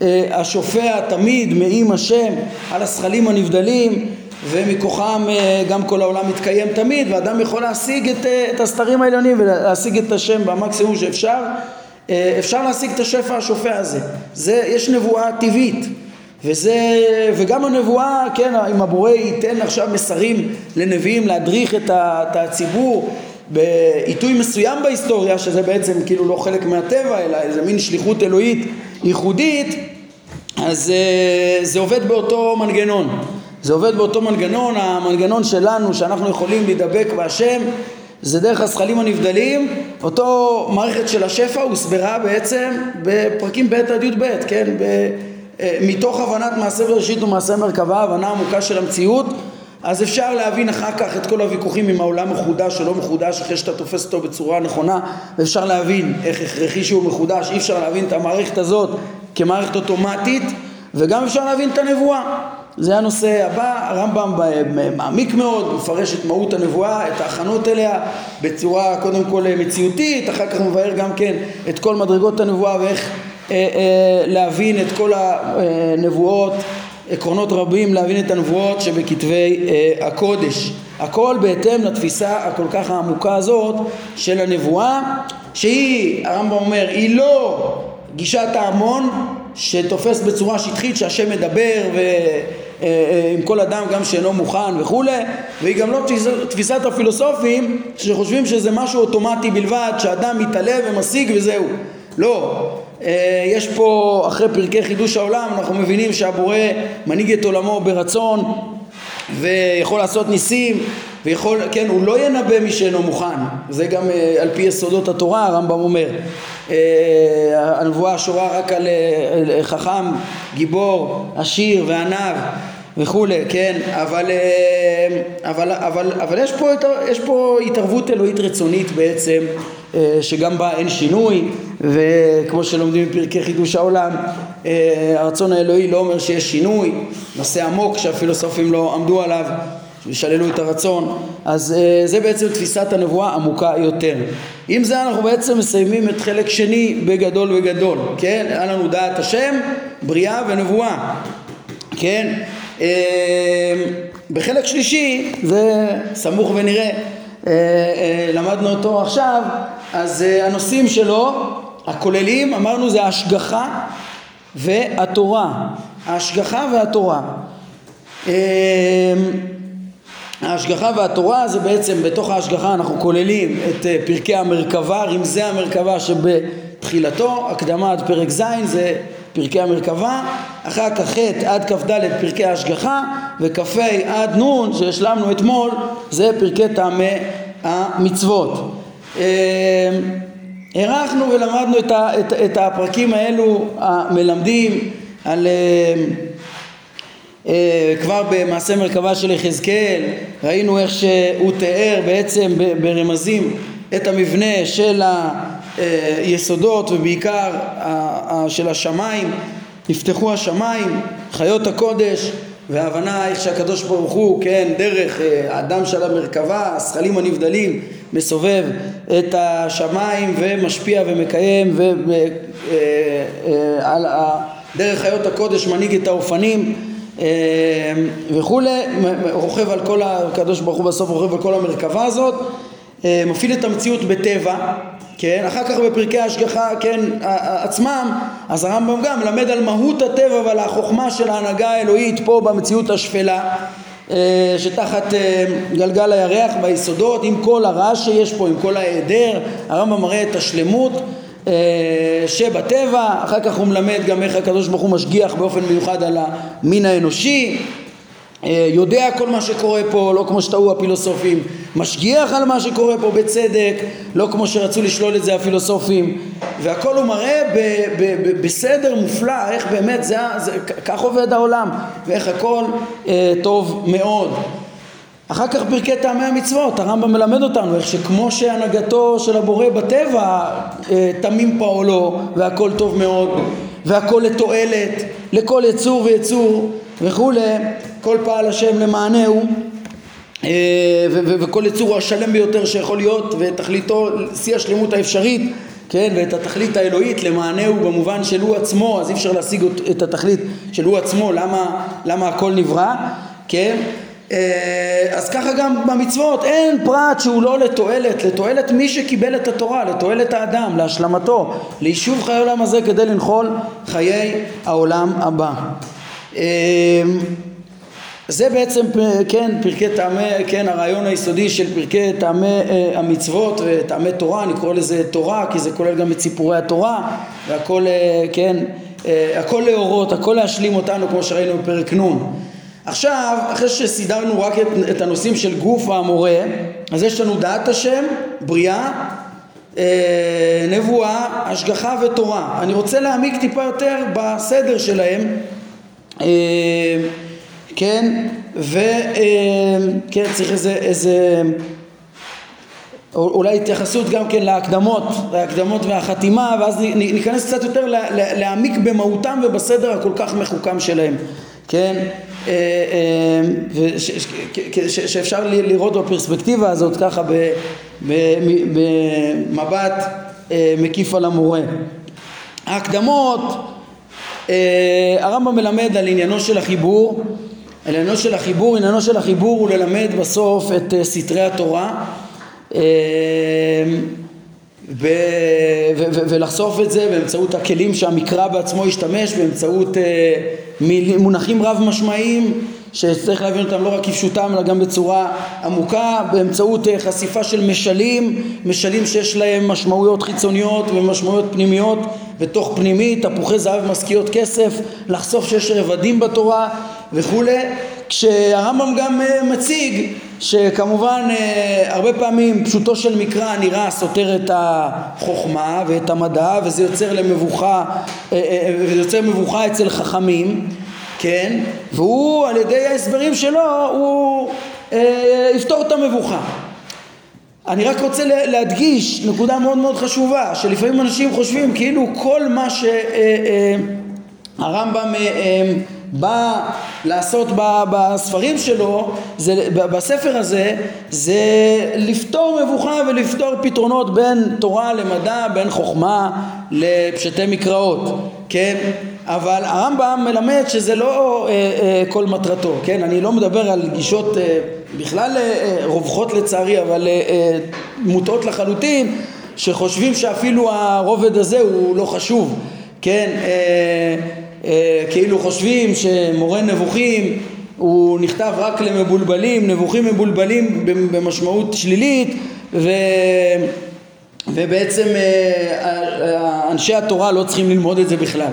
אה, השופע תמיד מעם השם על השכלים הנבדלים ומכוחם אה, גם כל העולם מתקיים תמיד ואדם יכול להשיג את, אה, את הסתרים העליונים ולהשיג את השם במקסימום שאפשר אפשר להשיג את השפע השופע הזה. זה, יש נבואה טבעית. וזה, וגם הנבואה, כן, אם הבורא ייתן עכשיו מסרים לנביאים להדריך את, ה, את הציבור בעיתוי מסוים בהיסטוריה, שזה בעצם כאילו לא חלק מהטבע, אלא איזה מין שליחות אלוהית ייחודית, אז אה, זה עובד באותו מנגנון. זה עובד באותו מנגנון, המנגנון שלנו שאנחנו יכולים להידבק בהשם זה דרך הזכלים הנבדלים, אותו מערכת של השפע הוסברה בעצם בפרקים ב' עד י"ב, כן? ב, אה, מתוך הבנת מעשה בראשית ומעשה מרכבה, הבנה עמוקה של המציאות, אז אפשר להבין אחר כך את כל הוויכוחים עם העולם מחודש או לא מחודש אחרי שאתה תופס אותו בצורה נכונה ואפשר להבין איך הכרחי שהוא מחודש, אי אפשר להבין את המערכת הזאת כמערכת אוטומטית וגם אפשר להבין את הנבואה זה הנושא הבא, הרמב"ם מעמיק מאוד, מפרש את מהות הנבואה, את ההכנות אליה בצורה קודם כל מציאותית, אחר כך מבאר גם כן את כל מדרגות הנבואה ואיך אה, אה, להבין את כל הנבואות, עקרונות רבים להבין את הנבואות שבכתבי אה, הקודש. הכל בהתאם לתפיסה הכל כך העמוקה הזאת של הנבואה, שהיא, הרמב"ם אומר, היא לא גישת ההמון שתופס בצורה שטחית שהשם מדבר ו... אה, אה, עם כל אדם גם שאינו מוכן וכולי והיא גם לא תפיסת הפילוסופים שחושבים שזה משהו אוטומטי בלבד שאדם מתעלה ומשיג וזהו. לא. אה, יש פה אחרי פרקי חידוש העולם אנחנו מבינים שהבורא מנהיג את עולמו ברצון ויכול לעשות ניסים ויכול, כן, הוא לא ינבא מי שאינו מוכן. זה גם על פי יסודות התורה הרמב"ם אומר. הנבואה שורה רק על חכם, גיבור, עשיר ועניו וכולי, כן, אבל, אבל, אבל, אבל יש, פה, יש פה התערבות אלוהית רצונית בעצם אה, שגם בה אין שינוי. וכמו שלומדים בפרקי חידוש העולם אה, הרצון האלוהי לא אומר שיש שינוי. נושא עמוק שהפילוסופים לא עמדו עליו ושללו את הרצון. אז אה, זה בעצם תפיסת הנבואה עמוקה יותר. עם זה אנחנו בעצם מסיימים את חלק שני בגדול וגדול כן? היה לנו דעת השם בריאה ונבואה כן? בחלק שלישי זה סמוך ונראה למדנו אותו עכשיו אז אה, הנושאים שלו הכוללים אמרנו זה ההשגחה והתורה. ההשגחה והתורה. אה, ההשגחה והתורה זה בעצם בתוך ההשגחה אנחנו כוללים את אה, פרקי המרכבה רמזי המרכבה שבתחילתו הקדמה עד פרק ז' זה פרקי המרכבה אחר כך ח' עד כ"ד פרקי ההשגחה וכ"ה עד נ' שהשלמנו אתמול זה פרקי טעמי המצוות. הארכנו ולמדנו את, ה, את, את הפרקים האלו המלמדים על Uh, כבר במעשה מרכבה של יחזקאל ראינו איך שהוא תיאר בעצם ברמזים את המבנה של היסודות ובעיקר של השמיים. נפתחו השמיים חיות הקודש וההבנה איך שהקדוש ברוך הוא כן דרך האדם של המרכבה השכלים הנבדלים מסובב את השמיים ומשפיע ומקיים ועל דרך חיות הקודש מנהיג את האופנים וכולי, רוכב על כל, הקדוש ברוך הוא בסוף רוכב על כל המרכבה הזאת, מפעיל את המציאות בטבע, כן, אחר כך בפרקי ההשגחה, כן, עצמם, אז הרמב"ם גם מלמד על מהות הטבע ועל החוכמה של ההנהגה האלוהית פה במציאות השפלה אה, שתחת אה, גלגל הירח ביסודות עם כל הרע שיש פה, עם כל ההיעדר, הרמב"ם מראה את השלמות שבטבע, אחר כך הוא מלמד גם איך הקדוש ברוך הוא משגיח באופן מיוחד על המין האנושי. אה, יודע כל מה שקורה פה, לא כמו שטעו הפילוסופים, משגיח על מה שקורה פה בצדק, לא כמו שרצו לשלול את זה הפילוסופים, והכל הוא מראה ב, ב, ב, בסדר מופלא, איך באמת זה, זה, כך עובד העולם, ואיך הכל אה, טוב מאוד. אחר כך פרקי טעמי המצוות, הרמב"ם מלמד אותנו איך שכמו שהנהגתו של הבורא בטבע אה, תמים פועלו והכל טוב מאוד והכל לתועלת לכל יצור ויצור וכולי כל פעל השם למענהו אה, וכל יצור הוא השלם ביותר שיכול להיות ותכליתו שיא השלמות האפשרית כן ואת התכלית האלוהית למענהו במובן של הוא עצמו אז אי אפשר להשיג את התכלית של הוא עצמו למה, למה הכל נברא כן אז ככה גם במצוות אין פרט שהוא לא לתועלת, לתועלת מי שקיבל את התורה, לתועלת האדם, להשלמתו, ליישוב חיי העולם הזה כדי לנחול חיי העולם הבא. אה, זה בעצם, כן, פרקי טעמי, כן, הרעיון היסודי של פרקי טעמי אה, המצוות וטעמי תורה, אני קורא לזה תורה כי זה כולל גם את סיפורי התורה והכל, אה, כן, אה, הכל להורות, הכל להשלים אותנו כמו שראינו בפרק נ'. עכשיו, אחרי שסידרנו רק את, את הנושאים של גוף המורה, אז יש לנו דעת השם, בריאה, אה, נבואה, השגחה ותורה. אני רוצה להעמיק טיפה יותר בסדר שלהם. אה, כן, וכן, צריך איזה, איזה, אולי התייחסות גם כן להקדמות, להקדמות והחתימה, ואז ניכנס קצת יותר להעמיק במהותם ובסדר הכל כך מחוכם שלהם, כן, אה, אה, שאפשר לראות בפרספקטיבה הזאת ככה במבט אה, מקיף על המורה. ההקדמות, הרמב"ם מלמד על עניינו של החיבור עניינו של החיבור, עניינו של החיבור הוא ללמד בסוף את סתרי התורה אה, ולחשוף את זה באמצעות הכלים שהמקרא בעצמו השתמש, באמצעות אה, מונחים רב משמעיים שצריך להבין אותם לא רק כפשוטם אלא גם בצורה עמוקה באמצעות חשיפה של משלים, משלים שיש להם משמעויות חיצוניות ומשמעויות פנימיות בתוך פנימית, תפוחי זהב משכיות כסף, לחשוף שיש רבדים בתורה וכולי, כשהרמב"ם גם אה, מציג שכמובן אה, הרבה פעמים פשוטו של מקרא נראה סותר את החוכמה ואת המדע וזה יוצר למבוכה, אה, וזה יוצר מבוכה אצל חכמים, כן, והוא על ידי ההסברים שלו הוא יפתור את המבוכה. אני רק רוצה להדגיש נקודה מאוד מאוד חשובה, שלפעמים אנשים חושבים כאילו כל מה שהרמב"ם בא לעשות בספרים שלו, זה, בספר הזה, זה לפתור מבוכה ולפתור פתרונות בין תורה למדע, בין חוכמה לפשטי מקראות, כן? אבל הרמב"ם מלמד שזה לא אה, אה, כל מטרתו, כן? אני לא מדבר על גישות אה, בכלל אה, אה רווחות לצערי, אבל אה, אה, מוטעות לחלוטין, שחושבים שאפילו הרובד הזה הוא לא חשוב, כן? אה, כאילו חושבים שמורה נבוכים הוא נכתב רק למבולבלים, נבוכים מבולבלים במשמעות שלילית ו... ובעצם אה, אנשי התורה לא צריכים ללמוד את זה בכלל.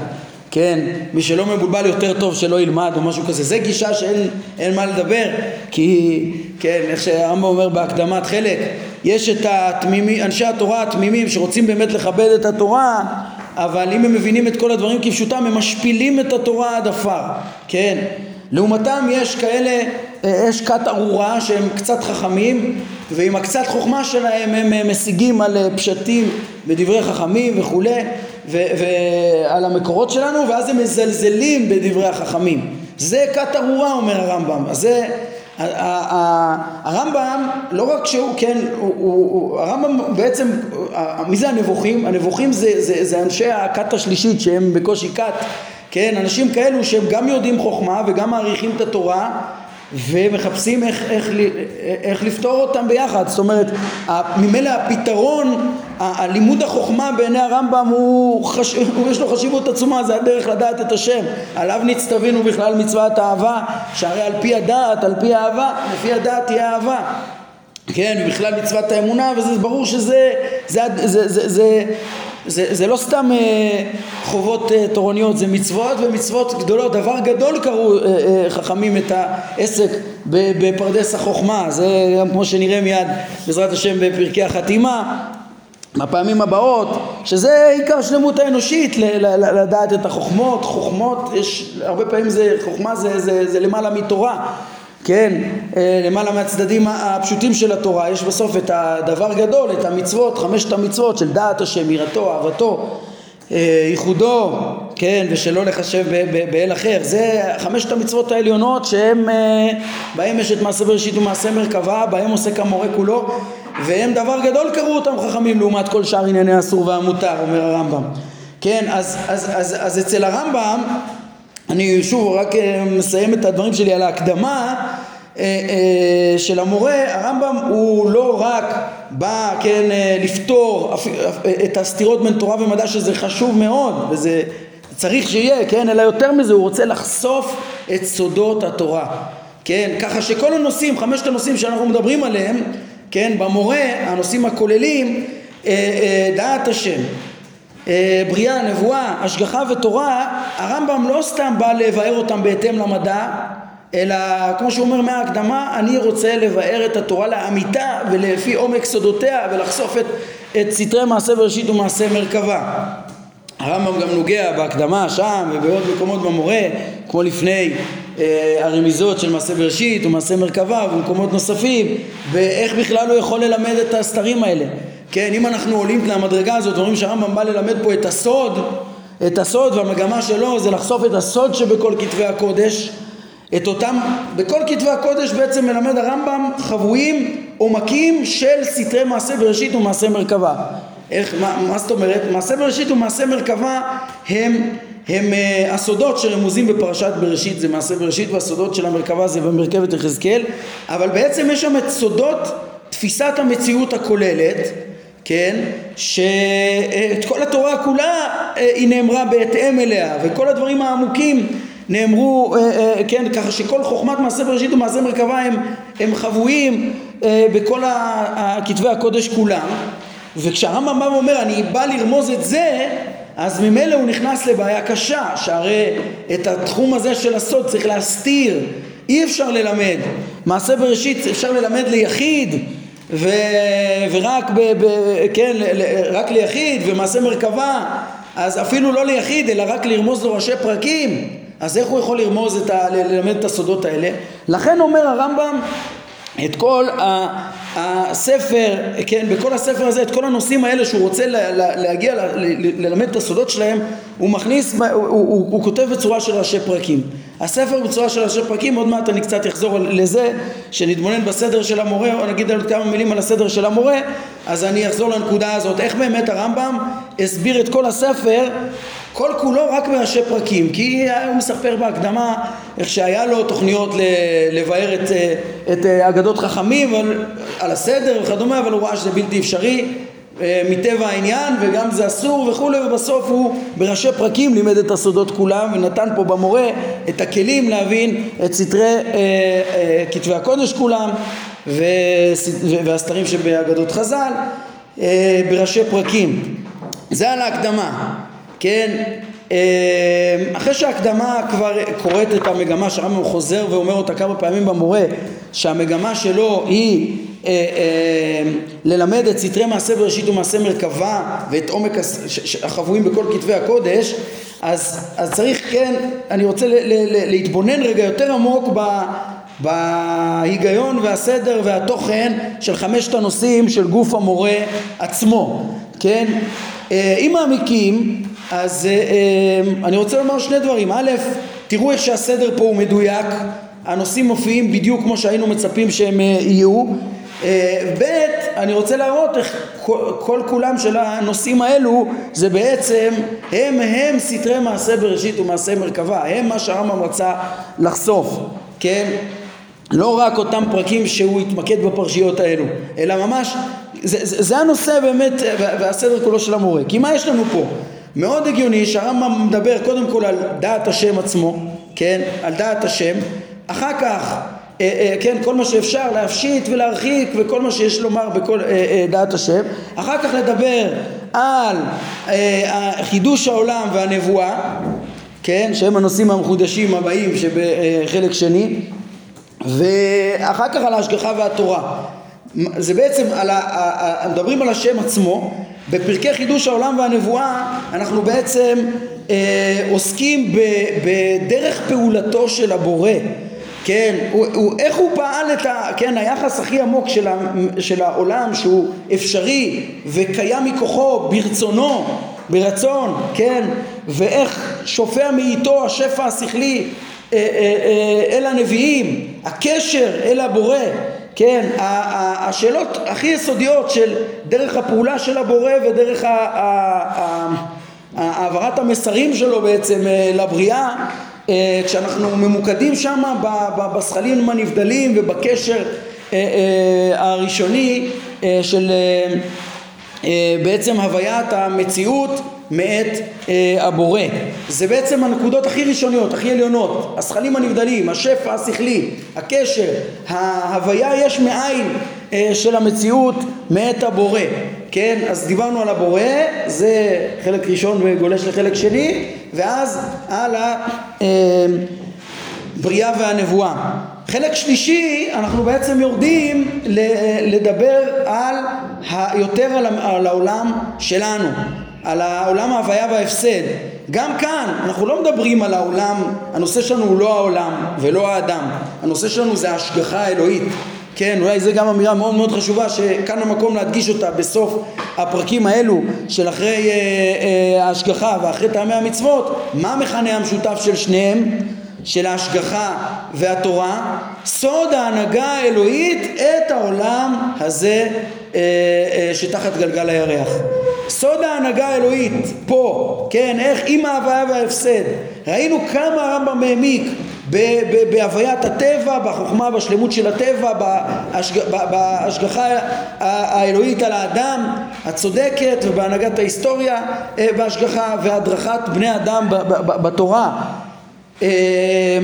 כן, מי שלא מבולבל יותר טוב שלא ילמד או משהו כזה, זה גישה שאין מה לדבר כי, כן, איך שהרמב"ם אומר בהקדמת חלק, יש את התמימים, אנשי התורה התמימים שרוצים באמת לכבד את התורה אבל אם הם מבינים את כל הדברים כפשוטם הם משפילים את התורה עד עפר, כן? לעומתם יש כאלה, אה, יש כת ארורה שהם קצת חכמים ועם הקצת חוכמה שלהם הם משיגים על אה, פשטים בדברי חכמים וכולי ועל המקורות שלנו ואז הם מזלזלים בדברי החכמים. זה כת ארורה אומר הרמב"ם. אז זה הרמב"ם לא רק שהוא כן, הרמב"ם בעצם, מי זה הנבוכים? הנבוכים זה, זה, זה אנשי הכת השלישית שהם בקושי כת, כן? אנשים כאלו שהם גם יודעים חוכמה וגם מעריכים את התורה ומחפשים איך, איך, איך לפתור אותם ביחד זאת אומרת ממילא הפתרון הלימוד החוכמה בעיני הרמב"ם הוא, חש... הוא יש לו חשיבות עצומה זה הדרך לדעת את השם עליו נצטווינו בכלל מצוות אהבה שהרי על פי הדעת על פי האהבה לפי הדעת תהיה אהבה כן, ובכלל מצוות האמונה, וזה ברור שזה זה, זה, זה, זה, זה, זה לא סתם אה, חובות אה, תורניות, זה מצוות ומצוות גדולות. דבר גדול קראו אה, אה, חכמים את העסק בפרדס החוכמה, זה גם כמו שנראה מיד בעזרת השם בפרקי החתימה. בפעמים הבאות, שזה עיקר שלמות האנושית, לדעת את החוכמות, חוכמות, יש, הרבה פעמים זה, חוכמה זה, זה, זה למעלה מתורה, כן, אה, למעלה מהצדדים הפשוטים של התורה, יש בסוף את הדבר גדול, את המצוות, חמשת המצוות של דעת השם, יראתו, אהבתו, אה, ייחודו, כן, ושלא לחשב באל אחר, זה חמשת המצוות העליונות שהם, אה, בהם יש את מעשה בראשית ומעשה מרכבה, בהם עוסק המורה כולו, והם דבר גדול קראו אותם חכמים לעומת כל שאר ענייני אסור והמותר, אומר הרמב"ם, כן, אז, אז, אז, אז אצל הרמב"ם אני שוב רק אה, מסיים את הדברים שלי על ההקדמה אה, של המורה, הרמב"ם הוא לא רק בא כן לפתור את הסתירות בין תורה ומדע שזה חשוב מאוד וזה צריך שיהיה, כן, אלא יותר מזה הוא רוצה לחשוף את סודות התורה, כן, ככה שכל הנושאים, חמשת הנושאים שאנחנו מדברים עליהם, כן, במורה, הנושאים הכוללים, דעת השם, אה, בריאה, נבואה, השגחה ותורה, הרמב"ם לא סתם בא לבאר אותם בהתאם למדע, אלא כמו שהוא אומר מההקדמה, אני רוצה לבאר את התורה לאמיתה ולפי עומק סודותיה ולחשוף את, את סתרי מעשה בראשית ומעשה מרכבה. הרמב"ם גם נוגע בהקדמה שם ובעוד מקומות במורה, כמו לפני אה, הרמיזות של מעשה בראשית ומעשה מרכבה ובמקומות נוספים, ואיך בכלל הוא יכול ללמד את הסתרים האלה. כן, אם אנחנו עולים למדרגה הזאת ואומרים שהרמב"ם בא ללמד פה את הסוד, את הסוד והמגמה שלו זה לחשוף את הסוד שבכל כתבי הקודש, את אותם, בכל כתבי הקודש בעצם מלמד הרמב"ם חבויים עומקים של סתרי מעשה בראשית ומעשה מרכבה. איך, מה, מה זאת אומרת? מעשה בראשית ומעשה מרכבה הם, הם uh, הסודות שרמוזים בפרשת בראשית זה מעשה בראשית והסודות של המרכבה זה במרכבת יחזקאל אבל בעצם יש שם את סודות תפיסת המציאות הכוללת כן, שאת כל התורה כולה אה, היא נאמרה בהתאם אליה וכל הדברים העמוקים נאמרו, אה, אה, כן, ככה שכל חוכמת מעשה בראשית ומעשה מרכבה הם, הם חבויים בכל כתבי הקודש כולם וכשהרמב"ם בא ואומר אני בא לרמוז את זה אז ממילא הוא נכנס לבעיה קשה שהרי את התחום הזה של הסוד צריך להסתיר. אי אפשר ללמד. מעשה בראשית אפשר ללמד ליחיד ו, ורק ב, ב, כן, רק ליחיד ומעשה מרכבה. אז אפילו לא ליחיד אלא רק לרמוז לו ראשי פרקים. אז איך הוא יכול לרמוז את ה... ללמד את הסודות האלה? לכן אומר הרמב"ם את כל הספר, כן, בכל הספר הזה, את כל הנושאים האלה שהוא רוצה לה, לה, להגיע, ללמד את הסודות שלהם, הוא מכניס, הוא, הוא, הוא, הוא כותב בצורה של ראשי פרקים. הספר בצורה של ראשי פרקים, עוד מעט אני קצת אחזור לזה, שנתבונן בסדר של המורה, או נגיד עוד כמה מילים על הסדר של המורה, אז אני אחזור לנקודה הזאת. איך באמת הרמב"ם הסביר את כל הספר כל כולו רק בראשי פרקים, כי הוא מספר בהקדמה איך שהיה לו תוכניות לבאר את, את אגדות חכמים על, על הסדר וכדומה, אבל הוא ראה שזה בלתי אפשרי אה, מטבע העניין וגם זה אסור וכולי ובסוף הוא בראשי פרקים לימד את הסודות כולם ונתן פה במורה את הכלים להבין את סתרי אה, אה, כתבי הקודש כולם והסתרים שבאגדות חז"ל אה, בראשי פרקים. זה על ההקדמה כן? אה, אחרי שההקדמה כבר קוראת את המגמה שהרמב"ם חוזר ואומר אותה כמה פעמים במורה שהמגמה שלו היא אה, אה, ללמד את סתרי מעשה בראשית ומעשה מרכבה ואת עומק החבויים בכל כתבי הקודש אז, אז צריך כן, אני רוצה ל, ל, ל, להתבונן רגע יותר עמוק ב, בהיגיון והסדר והתוכן של חמשת הנושאים של גוף המורה עצמו, כן? אם מעמיקים אז אני רוצה לומר שני דברים, א', תראו איך שהסדר פה הוא מדויק, הנושאים מופיעים בדיוק כמו שהיינו מצפים שהם יהיו. אה, ב', אני רוצה להראות איך כל, כולם של הנושאים האלו זה בעצם הם הם סתרי מעשה בראשית ומעשה מרכבה, הם מה שהרמב"ם רצה לחשוף, כן? לא רק אותם פרקים שהוא התמקד בפרשיות האלו, אלא ממש, זה, זה, זה הנושא באמת והסדר כולו של המורה. כי מה יש לנו פה? מאוד הגיוני שהרמב"ם מדבר קודם כל על דעת השם עצמו, כן? על דעת השם, אחר כך אה, אה, כן, כל מה שאפשר להפשיט ולהרחיק וכל מה שיש לומר בכל אה, דעת השם. אחר כך לדבר על חידוש העולם והנבואה כן, שהם הנושאים המחודשים הבאים שבחלק שני ואחר כך על ההשגחה והתורה. זה בעצם, על ה, מדברים על השם עצמו. בפרקי חידוש העולם והנבואה אנחנו בעצם אה, עוסקים ב, בדרך פעולתו של הבורא כן, הוא, הוא, איך הוא פעל את ה... כן, היחס הכי עמוק של, ה, של העולם שהוא אפשרי וקיים מכוחו ברצונו, ברצון, כן, ואיך שופע מאיתו השפע השכלי אה, אה, אה, אל הנביאים, הקשר אל הבורא, כן, השאלות הכי יסודיות של דרך הפעולה של הבורא ודרך העברת המסרים שלו בעצם לבריאה אה, כשאנחנו ממוקדים שם בשכלים הנבדלים ובקשר אה, אה, הראשוני של בעצם הוויית המציאות מאת הבורא. זה בעצם הנקודות הכי ראשוניות, הכי עליונות, השכלים הנבדלים, השפע השכלי, הקשר, ההוויה יש מאין של המציאות מאת הבורא. כן, אז דיברנו על הבורא, זה חלק ראשון וגולש לחלק שני, ואז על הבריאה והנבואה. חלק שלישי, אנחנו בעצם יורדים לדבר על, יותר על העולם שלנו, על העולם ההוויה וההפסד. גם כאן אנחנו לא מדברים על העולם, הנושא שלנו הוא לא העולם ולא האדם, הנושא שלנו זה ההשגחה האלוהית. כן, אולי זו גם אמירה מאוד מאוד חשובה שכאן המקום להדגיש אותה בסוף הפרקים האלו של אחרי אה, אה, ההשגחה ואחרי טעמי המצוות, מה המכנה המשותף של שניהם? של ההשגחה והתורה, סוד ההנהגה האלוהית את העולם הזה שתחת גלגל הירח. סוד ההנהגה האלוהית פה, כן, איך עם ההוויה וההפסד. ראינו כמה הרמב"ם העמיק בהוויית הטבע, בחוכמה, בשלמות של הטבע, בהשגחה האלוהית על האדם הצודקת ובהנהגת ההיסטוריה אה, בהשגחה והדרכת בני אדם בתורה. אה,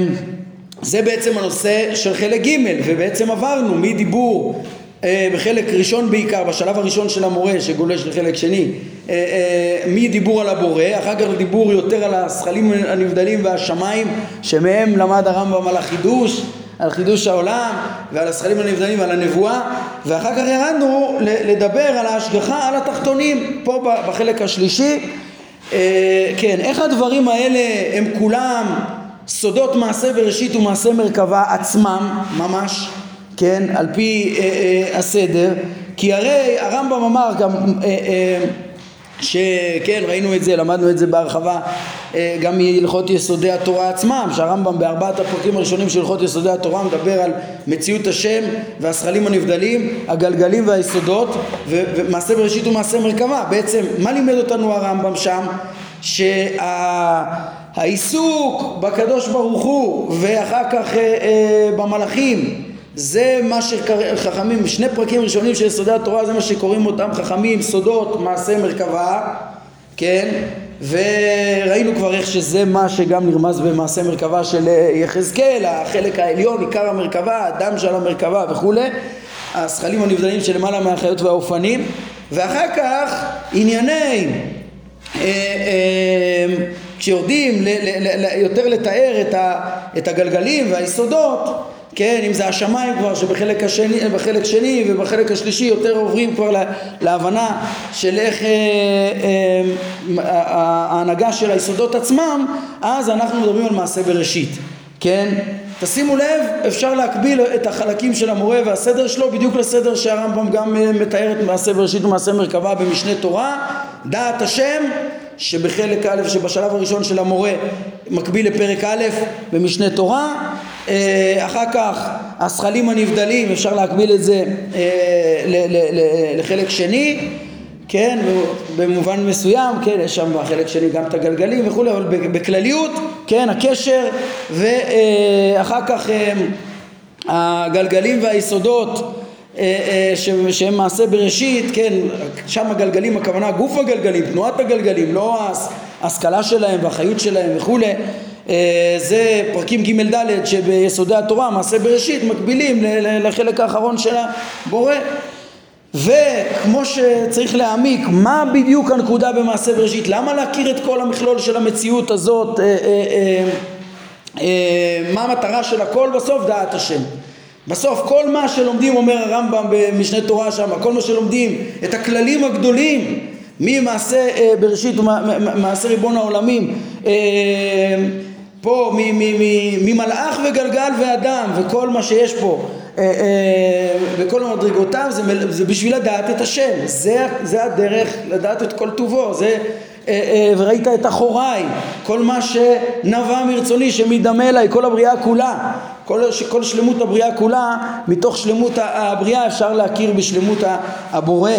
זה בעצם הנושא של חלק ג' ובעצם עברנו מדיבור אה, בחלק ראשון בעיקר, בשלב הראשון של המורה שגולש לחלק שני, אה, אה, מדיבור על הבורא, אחר כך דיבור יותר על הזכלים הנבדלים והשמיים שמהם למד הרמב"ם על החידוש, על חידוש העולם ועל הזכלים הנבדלים ועל הנבואה ואחר כך ירדנו לדבר על ההשגחה על התחתונים פה בחלק השלישי. כן, איך הדברים האלה הם כולם סודות מעשה בראשית ומעשה מרכבה עצמם ממש כן, על פי אה, אה, הסדר, כי הרי הרמב"ם אמר גם אה, אה, שכן ראינו את זה, למדנו את זה בהרחבה אה, גם מהלכות יסודי התורה עצמם שהרמב"ם בארבעת הפרקים הראשונים של הלכות יסודי התורה מדבר על מציאות השם והשכלים הנבדלים, הגלגלים והיסודות ומעשה בראשית ומעשה מרכבה בעצם מה לימד אותנו הרמב"ם שם? שהעיסוק בקדוש ברוך הוא ואחר כך אה, אה, במלאכים זה מה שחכמים, שני פרקים ראשונים של יסודי התורה זה מה שקוראים אותם חכמים, סודות, מעשה מרכבה, כן? וראינו כבר איך שזה מה שגם נרמז במעשה מרכבה של יחזקאל, החלק העליון, עיקר המרכבה, הדם של המרכבה וכולי, הזכלים הנבדלים שלמעלה מהחיות והאופנים, ואחר כך ענייני, אה, אה, כשיורדים יותר לתאר את הגלגלים והיסודות כן, אם זה השמיים כבר שבחלק השני, שני ובחלק השלישי יותר עוברים כבר להבנה של איך אה, אה, ההנהגה של היסודות עצמם, אז אנחנו מדברים על מעשה בראשית, כן? תשימו לב, אפשר להקביל את החלקים של המורה והסדר שלו בדיוק לסדר שהרמב"ם גם אה, מתאר את מעשה בראשית ומעשה מרכבה במשנה תורה, דעת השם שבחלק א' שבשלב הראשון של המורה מקביל לפרק א' במשנה תורה אה, אחר כך השכלים הנבדלים אפשר להקביל את זה אה, לחלק שני כן במובן מסוים כן יש שם בחלק שני גם את הגלגלים וכולי אבל בכלליות כן הקשר ואחר כך אה, הגלגלים והיסודות שהם מעשה בראשית, כן, שם הגלגלים, הכוונה גוף הגלגלים, תנועת הגלגלים, לא ההשכלה שלהם והחיות שלהם וכולי, אה, זה פרקים ג' ד' שביסודי התורה, מעשה בראשית, מקבילים לחלק האחרון של הבורא. וכמו שצריך להעמיק, מה בדיוק הנקודה במעשה בראשית? למה להכיר את כל המכלול של המציאות הזאת? אה, אה, מה המטרה של הכל? בסוף דעת השם. בסוף כל מה שלומדים, אומר הרמב"ם במשנה תורה שם, כל מה שלומדים, את הכללים הגדולים ממעשה בראשית ומעשה ריבון העולמים פה ממלאך וגלגל ואדם וכל מה שיש פה אה, אה, וכל המדרגותיו זה, זה בשביל לדעת את השם. זה, זה הדרך לדעת את כל טובו. זה אה, וראית את אחוריי. כל מה שנבע מרצוני שמדמה אליי כל הבריאה כולה. כל, כל שלמות הבריאה כולה מתוך שלמות הבריאה אפשר להכיר בשלמות הבורא.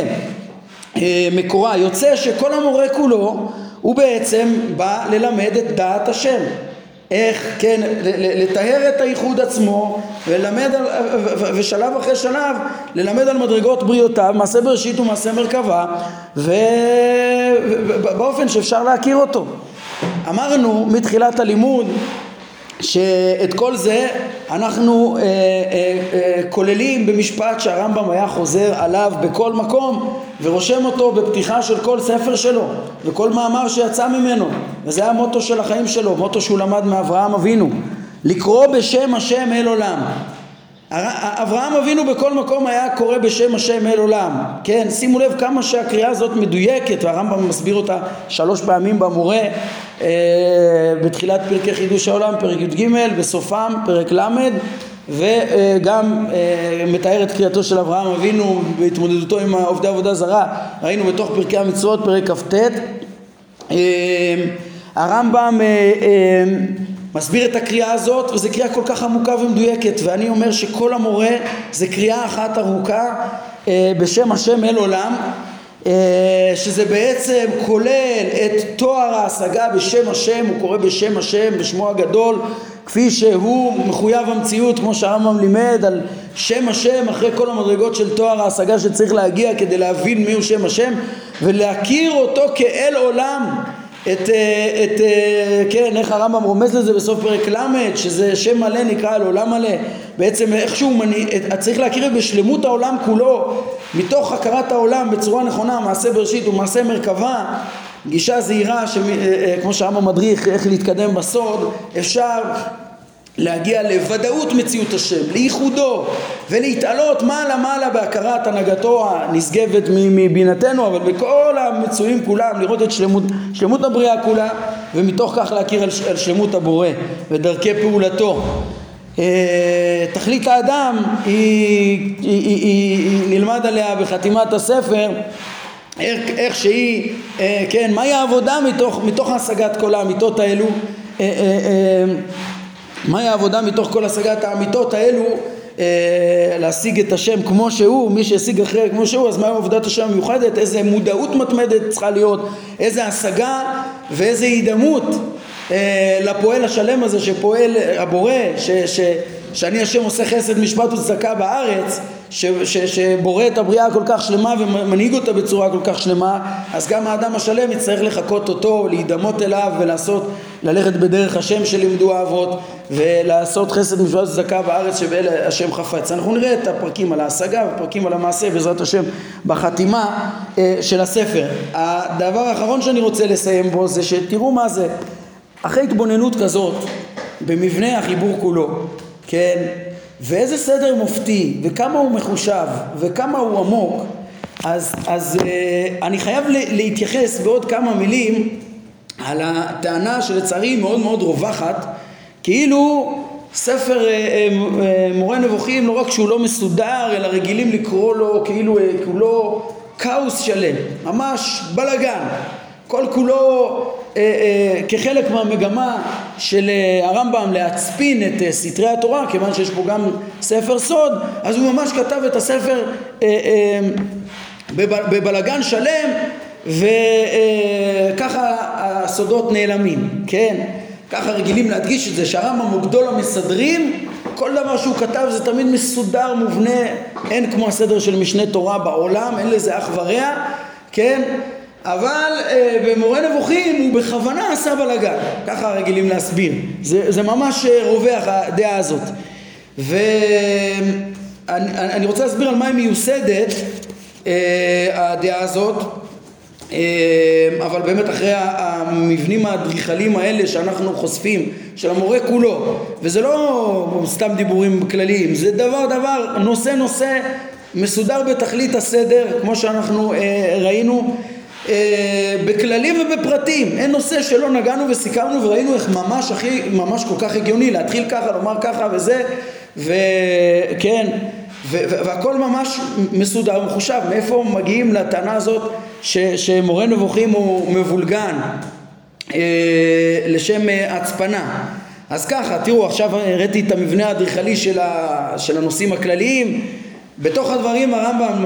מקורה. יוצא שכל המורה כולו הוא בעצם בא ללמד את דעת השם איך, כן, לטהר את הייחוד עצמו ולמד על, ושלב אחרי שלב ללמד על מדרגות בריאותיו, מעשה בראשית ומעשה מרכבה ובאופן שאפשר להכיר אותו. אמרנו מתחילת הלימוד שאת כל זה אנחנו אה, אה, אה, כוללים במשפט שהרמב"ם היה חוזר עליו בכל מקום ורושם אותו בפתיחה של כל ספר שלו וכל מאמר שיצא ממנו. וזה המוטו של החיים שלו, מוטו שהוא למד מאברהם אבינו. לקרוא בשם השם אל עולם אברהם אבינו בכל מקום היה קורא בשם השם אל עולם. כן שימו לב כמה שהקריאה הזאת מדויקת והרמב"ם מסביר אותה שלוש פעמים במורה אה, בתחילת פרקי חידוש העולם פרק י"ג בסופם פרק ל' וגם אה, מתאר את קריאתו של אברהם אבינו בהתמודדותו עם עובדי עבודה זרה. ראינו בתוך פרקי המצוות פרק כ"ט אה, הרמב"ם מסביר את הקריאה הזאת וזו קריאה כל כך עמוקה ומדויקת ואני אומר שכל המורה זה קריאה אחת ארוכה אה, בשם השם אל עולם אה, שזה בעצם כולל את תואר ההשגה בשם השם, הוא קורא בשם השם, בשמו הגדול כפי שהוא מחויב המציאות כמו שהרמב"ם לימד על שם השם אחרי כל המדרגות של תואר ההשגה שצריך להגיע כדי להבין מיהו שם השם ולהכיר אותו כאל עולם את, אה, את, אה, כן, איך הרמב"ם רומז לזה בסוף פרק ל', שזה שם מלא נקרא לו עולם מלא, בעצם איכשהו מני, צריך להכיר בשלמות העולם כולו, מתוך הכרת העולם בצורה נכונה, מעשה בראשית ומעשה מרכבה, גישה זהירה, אה, כמו שהרמב"ם מדריך איך להתקדם בסוד, אפשר להגיע לוודאות מציאות השם, לייחודו ולהתעלות מעלה מעלה בהכרת הנהגתו הנשגבת מבינתנו אבל בכל המצויים כולם לראות את שלמות, שלמות הבריאה כולה ומתוך כך להכיר על, על שלמות הבורא ודרכי פעולתו. תכלית האדם היא, היא, היא, היא, היא נלמד עליה בחתימת הספר איך, איך שהיא, כן, מהי העבודה מתוך, מתוך השגת כל האמיתות האלו מהי העבודה מתוך כל השגת האמיתות האלו אה, להשיג את השם כמו שהוא, מי שהשיג אחרי כמו שהוא, אז מהי עבודת השם המיוחדת, איזה מודעות מתמדת צריכה להיות, איזה השגה ואיזה הידמות אה, לפועל השלם הזה שפועל הבורא, ש, ש, שאני השם עושה חסד משפט וצדקה בארץ ש, ש, שבורא את הבריאה כל כך שלמה ומנהיג אותה בצורה כל כך שלמה אז גם האדם השלם יצטרך לחקות אותו, להידמות אליו ולעשות, ללכת בדרך השם שלימדו האבות ולעשות חסד משפט וצדקה בארץ שבאלה השם חפץ. אנחנו נראה את הפרקים על ההשגה ופרקים על המעשה בעזרת השם בחתימה אה, של הספר. הדבר האחרון שאני רוצה לסיים בו זה שתראו מה זה אחרי התבוננות כזאת במבנה החיבור כולו, כן, ואיזה סדר מופתי וכמה הוא מחושב וכמה הוא עמוק אז, אז אה, אני חייב להתייחס בעוד כמה מילים על הטענה שלצערי היא מאוד מאוד רווחת כאילו ספר אה, אה, מורה נבוכים לא רק שהוא לא מסודר אלא רגילים לקרוא לו כאילו כולו כאוס שלם ממש בלאגן כל כולו אה, אה, כחלק מהמגמה של אה, הרמב"ם להצפין את אה, סתרי התורה כיוון שיש פה גם ספר סוד אז הוא ממש כתב את הספר אה, אה, בבלגן שלם וככה אה, הסודות נעלמים כן? ככה רגילים להדגיש את זה שהרמב"ם הוא גדול המסדרים כל דבר שהוא כתב זה תמיד מסודר מובנה אין כמו הסדר של משנה תורה בעולם אין לזה אח ורע כן אבל אה, במורה נבוכים הוא בכוונה עשה בלאגן, ככה רגילים להסביר, זה, זה ממש אה, רווח הדעה הזאת. ואני רוצה להסביר על מה היא מיוסדת אה, הדעה הזאת, אה, אבל באמת אחרי המבנים האדריכליים האלה שאנחנו חושפים, של המורה כולו, וזה לא סתם דיבורים כלליים, זה דבר דבר, נושא נושא מסודר בתכלית הסדר, כמו שאנחנו אה, ראינו אה, בכללים ובפרטים, אין נושא שלא נגענו וסיכמנו וראינו איך ממש הכי, ממש כל כך הגיוני להתחיל ככה, לומר ככה וזה, וכן, והכל ממש מסודר ומחושב, מאיפה מגיעים לטענה הזאת ש, שמורה נבוכים הוא מבולגן אה, לשם אה, הצפנה. אז ככה, תראו, עכשיו הראיתי את המבנה האדריכלי של, של הנושאים הכלליים בתוך הדברים הרמב"ם,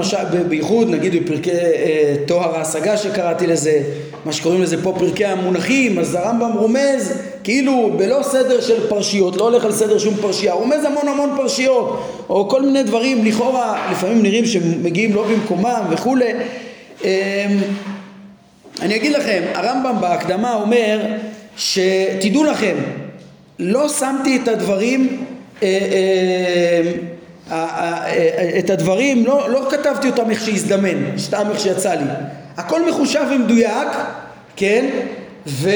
בייחוד נגיד בפרקי אה, תואר ההשגה שקראתי לזה, מה שקוראים לזה פה פרקי המונחים, אז הרמב"ם רומז כאילו בלא סדר של פרשיות, לא הולך על סדר שום פרשייה, רומז המון המון פרשיות, או כל מיני דברים לכאורה לפעמים נראים שמגיעים לא במקומם וכולי. אה, אני אגיד לכם, הרמב"ם בהקדמה אומר שתדעו לכם, לא שמתי את הדברים אה, אה, את הדברים, לא, לא כתבתי אותם איך שהזדמן, סתם איך שיצא לי. הכל מחושב ומדויק, כן? ו,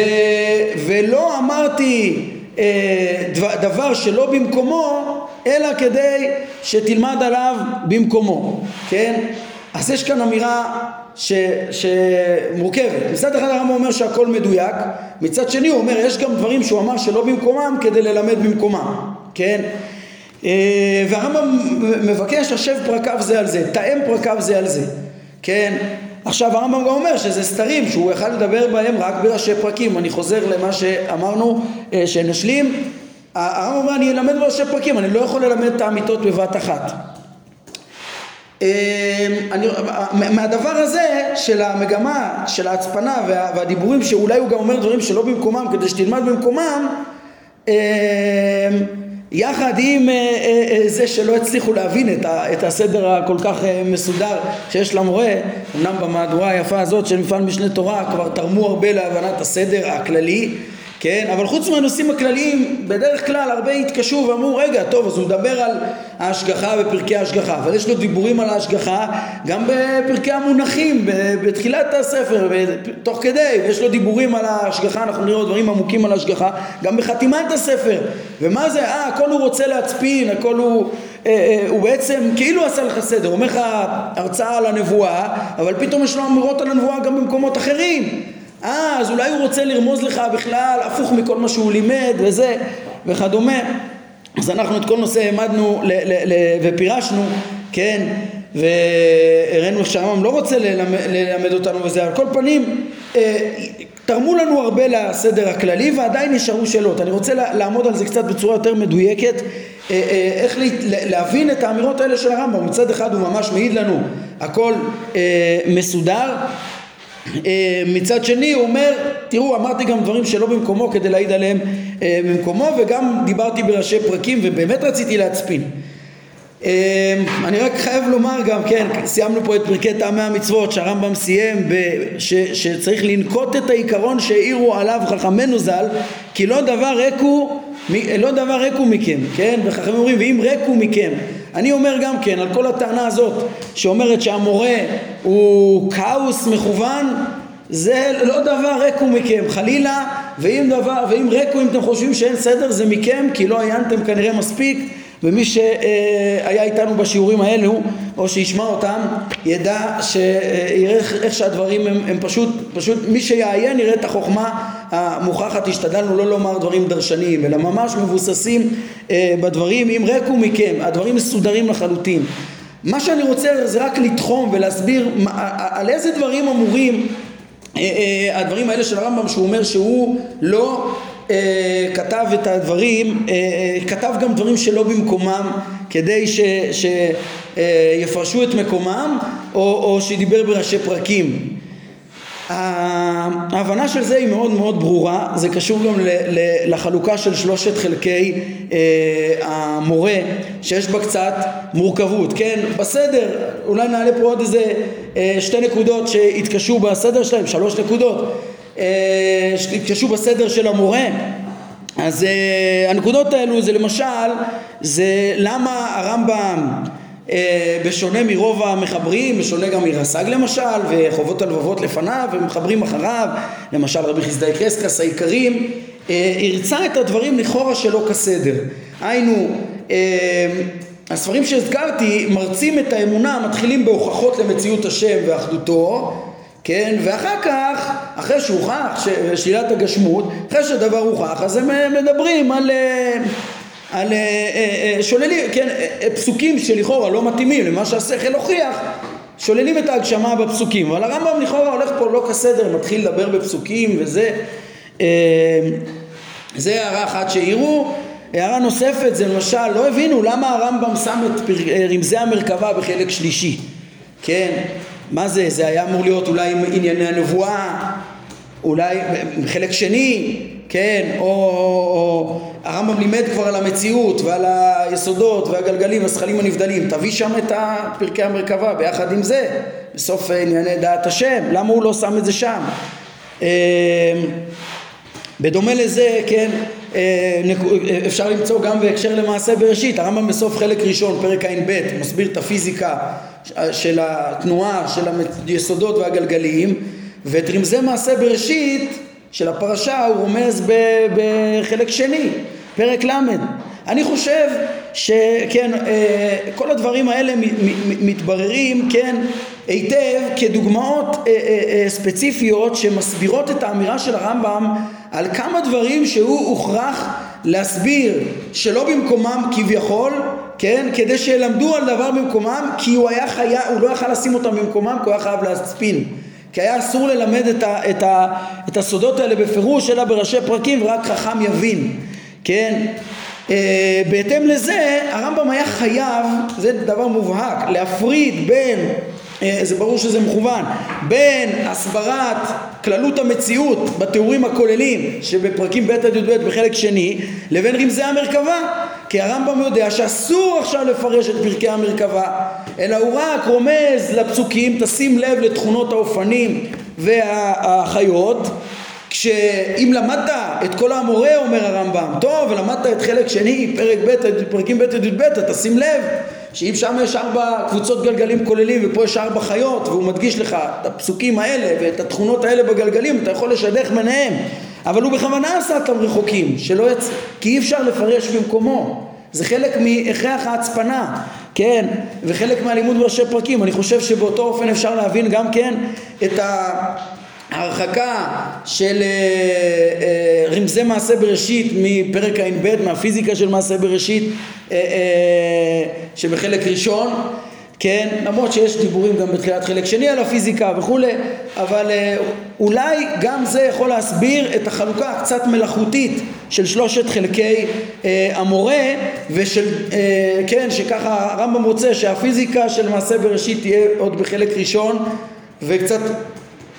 ולא אמרתי אה, דבר שלא במקומו, אלא כדי שתלמד עליו במקומו, כן? אז יש כאן אמירה ש, שמורכבת. מצד אחד הרמב"ם אומר שהכל מדויק, מצד שני הוא אומר יש גם דברים שהוא אמר שלא במקומם כדי ללמד במקומם, כן? אה, והרמב"ם מבקש השב פרקיו זה על זה, תאם פרקיו זה על זה, כן? עכשיו הרמב"ם גם אומר שזה סתרים שהוא יכל לדבר בהם רק בראשי פרקים, אני חוזר למה שאמרנו אה, שנשלים, הרמב"ם אומר אני אלמד בראשי פרקים, אני לא יכול ללמד את האמיתות בבת אחת. אה, אני, מהדבר הזה של המגמה של ההצפנה וה, והדיבורים שאולי הוא גם אומר דברים שלא במקומם כדי שתלמד במקומם יחד עם אה, אה, אה, זה שלא הצליחו להבין את הסדר הכל כך מסודר שיש למורה, אמנם במהדורה היפה הזאת של מפעל משנה תורה כבר תרמו הרבה להבנת הסדר הכללי כן? אבל חוץ מהנושאים הכלליים, בדרך כלל הרבה התקשו ואמרו, רגע, טוב, אז הוא מדבר על ההשגחה בפרקי ההשגחה, אבל יש לו דיבורים על ההשגחה גם בפרקי המונחים, בתחילת הספר, תוך כדי, ויש לו דיבורים על ההשגחה, אנחנו נראה דברים עמוקים על ההשגחה, גם בחתימת הספר. ומה זה, אה, הכל הוא רוצה להצפין, הכל הוא... אה, אה, הוא בעצם כאילו עשה לך סדר, הוא אומר לך הרצאה על הנבואה, אבל פתאום יש לו אמירות על הנבואה גם במקומות אחרים. אה, אז אולי הוא רוצה לרמוז לך בכלל הפוך מכל מה שהוא לימד וזה וכדומה. אז אנחנו את כל נושא העמדנו ופירשנו, כן, והראינו איך שהרמב"ם לא רוצה ללמד, ללמד אותנו וזה, על כל פנים אה, תרמו לנו הרבה לסדר הכללי ועדיין נשארו שאלות. אני רוצה לעמוד על זה קצת בצורה יותר מדויקת, אה, אה, איך להבין את האמירות האלה של הרמב"ם. מצד אחד הוא ממש מעיד לנו הכל מסודר, מצד שני הוא אומר, תראו אמרתי גם דברים שלא במקומו כדי להעיד עליהם במקומו וגם דיברתי בראשי פרקים ובאמת רציתי להצפין. אמ, אני רק חייב לומר גם, כן, סיימנו פה את פרקי טעמי המצוות שהרמב"ם סיים ש, שצריך לנקוט את העיקרון שהעירו עליו חכמינו ז"ל כי לא דבר ריק הוא, לא מכם, כן? וחכמים אומרים ואם ריק הוא מכם אני אומר גם כן על כל הטענה הזאת שאומרת שהמורה הוא כאוס מכוון זה לא דבר ריק הוא מכם חלילה ואם דבר ואם ריק הוא אם אתם חושבים שאין סדר זה מכם כי לא עיינתם כנראה מספיק ומי שהיה איתנו בשיעורים האלו או שישמע אותם ידע שיראה איך שהדברים הם, הם פשוט, פשוט מי שיעיין יראה את החוכמה המוכחת השתדלנו לא לומר דברים דרשניים אלא ממש מבוססים אה, בדברים אם רקו מכם הדברים מסודרים לחלוטין מה שאני רוצה זה רק לתחום ולהסביר על איזה דברים אמורים אה, אה, הדברים האלה של הרמב"ם שהוא אומר שהוא לא אה, כתב את הדברים, אה, אה, כתב גם דברים שלא במקומם כדי שיפרשו את מקומם או, או שדיבר בראשי פרקים. ההבנה של זה היא מאוד מאוד ברורה, זה קשור גם לחלוקה של שלושת חלקי המורה שיש בה קצת מורכבות, כן? בסדר, אולי נעלה פה עוד איזה שתי נקודות שהתקשו בסדר שלהם, שלוש נקודות אה, שהתקשו בסדר של המורה אז הנקודות האלו זה למשל זה למה הרמב"ם בשונה מרוב המחברים, בשונה גם מרס"ג למשל וחובות הלבבות לפניו ומחברים אחריו למשל רבי חסדאי קרסקס העיקרים uh, הרצה את הדברים לכאורה שלא כסדר היינו uh, הספרים שהזכרתי מרצים את האמונה מתחילים בהוכחות למציאות השם ואחדותו כן? ואחר כך, אחרי שהוכח שלילת הגשמות, אחרי שהדבר הוכח, אז הם מדברים על, אה, על אה, אה, שוללים, כן, פסוקים שלכאורה לא מתאימים למה שהשכל הוכיח, שוללים את ההגשמה בפסוקים, אבל הרמב"ם לכאורה הולך פה לא כסדר, מתחיל לדבר בפסוקים וזה, זה הערה אחת שהעירו. הערה נוספת זה למשל, לא הבינו למה הרמב"ם שם את רמזי המרכבה בחלק שלישי, כן? מה זה? זה היה אמור להיות אולי עם ענייני הנבואה, אולי חלק שני, כן, או, או, או הרמב"ם לימד כבר על המציאות ועל היסודות והגלגלים והזכלים הנבדלים, תביא שם את פרקי המרכבה ביחד עם זה, בסוף ענייני דעת השם, למה הוא לא שם את זה שם? אמ, בדומה לזה, כן, אה, אפשר למצוא גם בהקשר למעשה בראשית, הרמב"ם בסוף חלק ראשון, פרק ע"ב, מסביר את הפיזיקה של התנועה, של היסודות והגלגלים, ואת רמזי מעשה בראשית של הפרשה הוא רומז בחלק שני, פרק ל'. אני חושב שכן, אה, כל הדברים האלה מתבררים, כן, היטב כדוגמאות אה, אה, ספציפיות שמסבירות את האמירה של הרמב"ם על כמה דברים שהוא הוכרח להסביר שלא במקומם כביכול, כן, כדי שילמדו על דבר במקומם, כי הוא היה חייב, הוא לא יכל לשים אותם במקומם, כי הוא היה חייב להספין. כי היה אסור ללמד את, ה, את, ה, את הסודות האלה בפירוש, אלא בראשי פרקים, ורק חכם יבין, כן? Uh, בהתאם לזה, הרמב"ם היה חייב, זה דבר מובהק, להפריד בין אה, זה ברור שזה מכוון, בין הסברת כללות המציאות בתיאורים הכוללים שבפרקים ב' עד י"ב בחלק שני לבין רמזי המרכבה כי הרמב"ם יודע שאסור עכשיו לפרש את פרקי המרכבה אלא הוא רק רומז לפסוקים תשים לב לתכונות האופנים והחיות. כשאם למדת את כל המורה אומר הרמב"ם טוב ולמדת את חלק שני פרק ב' פרקים ב' י"ב אתה שים לב שאם שם יש ארבע קבוצות גלגלים כוללים ופה יש ארבע חיות והוא מדגיש לך את הפסוקים האלה ואת התכונות האלה בגלגלים אתה יכול לשדך ביניהם אבל הוא בכוונה עשה אותם רחוקים שלא יצ... כי אי אפשר לפרש במקומו. זה חלק מהכרח ההצפנה כן? וחלק מהלימוד בראשי פרקים. אני חושב שבאותו אופן אפשר להבין גם כן את ה... הרחקה של אה, אה, רמזי מעשה בראשית מפרק ע"ב, מהפיזיקה של מעשה בראשית אה, שבחלק ראשון, כן, למרות שיש דיבורים גם בתחילת חלק שני על הפיזיקה וכולי, אבל אולי גם זה יכול להסביר את החלוקה הקצת מלאכותית של שלושת חלקי המורה ושל, כן, שככה הרמב"ם רוצה שהפיזיקה של מעשה בראשית תהיה עוד בחלק ראשון וקצת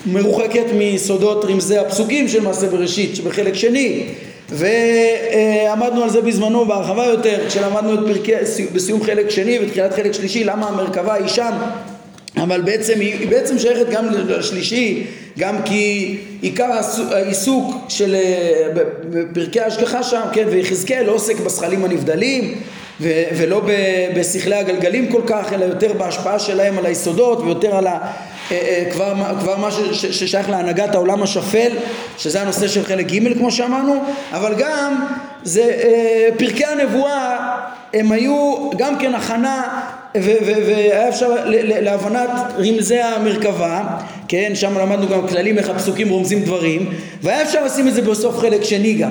מרוחקת מיסודות רמזי הפסוקים של מעשה בראשית שבחלק שני ועמדנו על זה בזמנו בהרחבה יותר כשלמדנו את פרקי, בסיום חלק שני ותחילת חלק שלישי למה המרכבה היא שם. אבל בעצם היא בעצם שייכת גם לשלישי גם כי עיקר העיסוק של פרקי ההשגחה שם כן ויחזקאל לא עוסק בשכלים הנבדלים ולא בשכלי הגלגלים כל כך אלא יותר בהשפעה שלהם על היסודות ויותר על ה... אה, אה, כבר, כבר מה ששייך להנהגת העולם השפל, שזה הנושא של חלק ג' כמו שאמרנו, אבל גם זה אה, פרקי הנבואה הם היו גם כן הכנה והיה אפשר להבנת רמזי המרכבה, כן, שם למדנו גם כללים איך הפסוקים רומזים דברים, והיה אפשר לשים את זה בסוף חלק שני גם,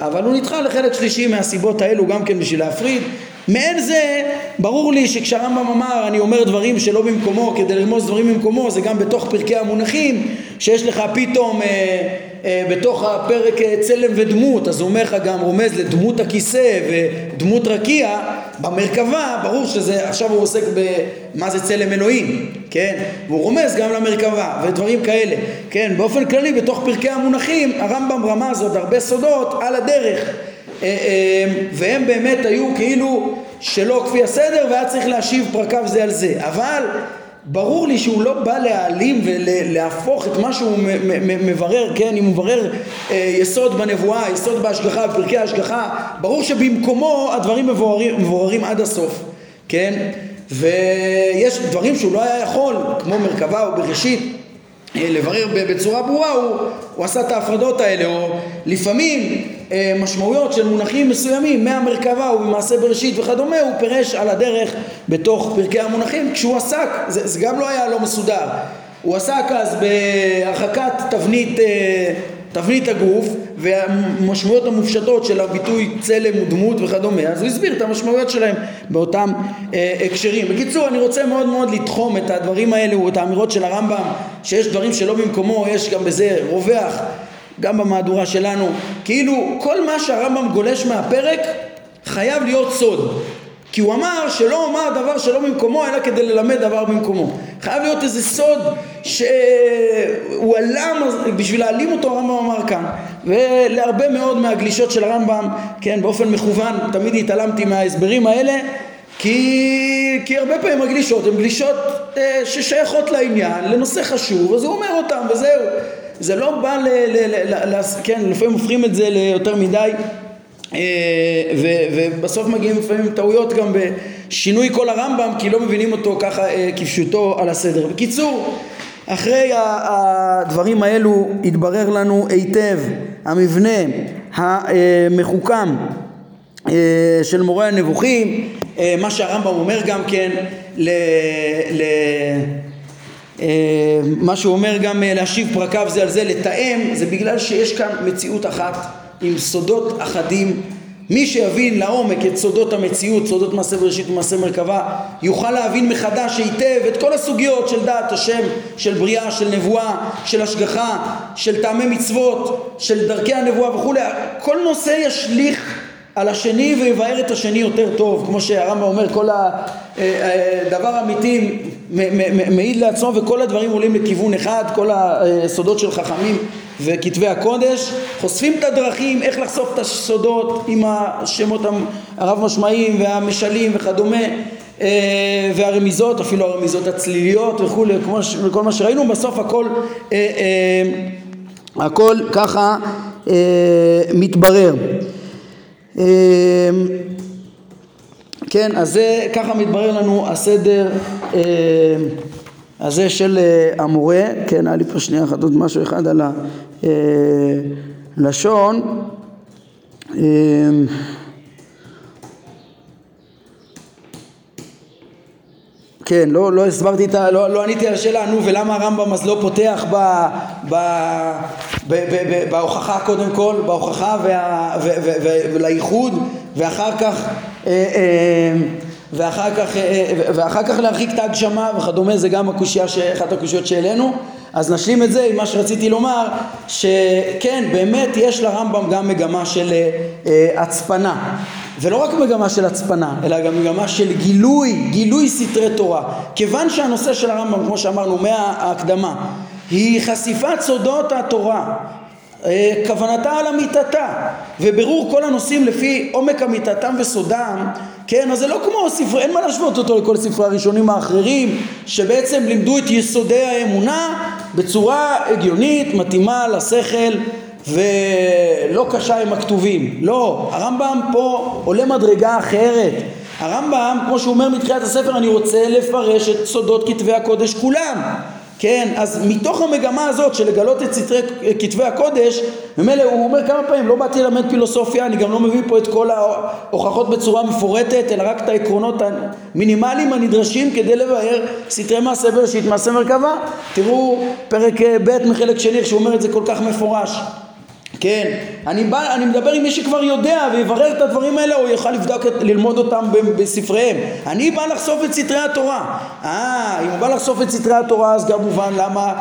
אבל הוא נדחה לחלק שלישי מהסיבות האלו גם כן בשביל להפריד מעין זה ברור לי שכשהרמב"ם אמר אני אומר דברים שלא במקומו כדי לרמוז דברים במקומו זה גם בתוך פרקי המונחים שיש לך פתאום אה, אה, בתוך הפרק אה, צלם ודמות אז הוא אומר לך גם רומז לדמות הכיסא ודמות רקיע במרכבה ברור שזה עכשיו הוא עוסק במה זה צלם אלוהים כן? והוא רומז גם למרכבה ודברים כאלה כן? באופן כללי בתוך פרקי המונחים הרמב"ם רמז עוד הרבה סודות על הדרך והם באמת היו כאילו שלא כפי הסדר והיה צריך להשיב פרקיו זה על זה. אבל ברור לי שהוא לא בא להעלים ולהפוך את מה שהוא מברר, כן, אם הוא מברר אה, יסוד בנבואה, יסוד בהשגחה, בפרקי ההשגחה, ברור שבמקומו הדברים מבוררים, מבוררים עד הסוף, כן, ויש דברים שהוא לא היה יכול, כמו מרכבה או בראשית, לברר בצורה ברורה, הוא, הוא עשה את ההפרדות האלה, או לפעמים אה, משמעויות של מונחים מסוימים מהמרכבה ובמעשה בראשית וכדומה, הוא פירש על הדרך בתוך פרקי המונחים כשהוא עסק, זה, זה גם לא היה לא מסודר, הוא עסק אז בהרחקת תבנית, אה, תבנית הגוף והמשמעויות המופשטות של הביטוי צלם ודמות וכדומה, אז הוא הסביר את המשמעויות שלהם באותם אה, הקשרים. בקיצור, אני רוצה מאוד מאוד לתחום את הדברים האלו, את האמירות של הרמב"ם, שיש דברים שלא במקומו, יש גם בזה רווח גם במהדורה שלנו, כאילו כל מה שהרמב"ם גולש מהפרק חייב להיות סוד. כי הוא אמר שלא אומר דבר שלא במקומו אלא כדי ללמד דבר במקומו. חייב להיות איזה סוד שהוא עלם בשביל להעלים אותו הרמב"ם אמר כאן. ולהרבה מאוד מהגלישות של הרמב"ם, כן, באופן מכוון, תמיד התעלמתי מההסברים האלה כי, כי הרבה פעמים הגלישות הן גלישות אה, ששייכות לעניין, לנושא חשוב, אז הוא אומר אותן וזהו. זה לא בא ל... ל, ל, ל כן, לפעמים הופכים את זה ליותר מדי אה, ו, ובסוף מגיעים לפעמים טעויות גם בשינוי כל הרמב"ם כי לא מבינים אותו ככה אה, כפשוטו על הסדר. בקיצור, אחרי הדברים האלו התברר לנו היטב המבנה המחוכם אה, של מורה הנבוכים, מה שהרמב"ם אומר גם כן ל... ל מה שהוא אומר גם אה, להשיב פרקיו זה על זה, לתאם, זה בגלל שיש כאן מציאות אחת עם סודות אחדים. מי שיבין לעומק את סודות המציאות, סודות מעשה בראשית ומעשה מרכבה, יוכל להבין מחדש היטב את כל הסוגיות של דעת השם, של בריאה, של נבואה, של השגחה, של טעמי מצוות, של דרכי הנבואה וכולי. כל נושא ישליך על השני ויבאר את השני יותר טוב, כמו שהרמב"ם אומר, כל הדבר אה, אמיתי מעיד לעצמו וכל הדברים עולים לכיוון אחד, כל הסודות של חכמים וכתבי הקודש, חושפים את הדרכים, איך לחשוף את הסודות עם השמות הרב משמעיים והמשלים וכדומה אה, והרמיזות, אפילו הרמיזות הצליליות וכולי, כל מה שראינו, בסוף הכל, אה, הכל ככה מתברר. כן, אז זה, ככה מתברר לנו הסדר אה, הזה של אה, המורה, כן, היה לי פה שנייה אחת עוד משהו אחד על הלשון. כן, לא, לא הסברתי את ה... לא, לא עניתי על השאלה, נו, ולמה הרמב"ם אז לא פותח ב, ב, ב, ב, ב, בהוכחה קודם כל, בהוכחה וה, ולייחוד, ואחר כך... אה, אה, ואחר כך, אה, ואחר כך להרחיק את ההגשמה וכדומה, זה גם הקושייה, אחת הקושיות שהעלינו. אז נשלים את זה עם מה שרציתי לומר, שכן, באמת יש לרמב"ם גם מגמה של אה, הצפנה. ולא רק מגמה של הצפנה, אלא גם מגמה של גילוי, גילוי סתרי תורה. כיוון שהנושא של הרמב"ם, כמו שאמרנו מההקדמה, היא חשיפת סודות התורה, אה, כוונתה על אמיתתה ובירור כל הנושאים לפי עומק אמיתתם וסודם כן אז זה לא כמו ספר אין מה להשוות אותו לכל ספרי הראשונים האחרים שבעצם לימדו את יסודי האמונה בצורה הגיונית מתאימה לשכל ולא קשה עם הכתובים. לא, הרמב"ם פה עולה מדרגה אחרת. הרמב"ם, כמו שהוא אומר מתחילת הספר, אני רוצה לפרש את סודות כתבי הקודש כולם. כן, אז מתוך המגמה הזאת של לגלות את סתרי כתבי הקודש, ממילא הוא אומר כמה פעמים, לא באתי ללמד פילוסופיה, אני גם לא מביא פה את כל ההוכחות בצורה מפורטת, אלא רק את העקרונות המינימליים הנדרשים כדי לבאר סתרי מעשה בראשית, מעשה מרכבה. תראו פרק ב' מחלק שני, שהוא אומר את זה כל כך מפורש. כן, אני, בא, אני מדבר עם מי שכבר יודע ויברר את הדברים האלה או יוכל לבדוק, ללמוד אותם בספריהם. אני בא לחשוף את סתרי התורה. אה, אם הוא בא לחשוף את סתרי התורה אז גם מובן למה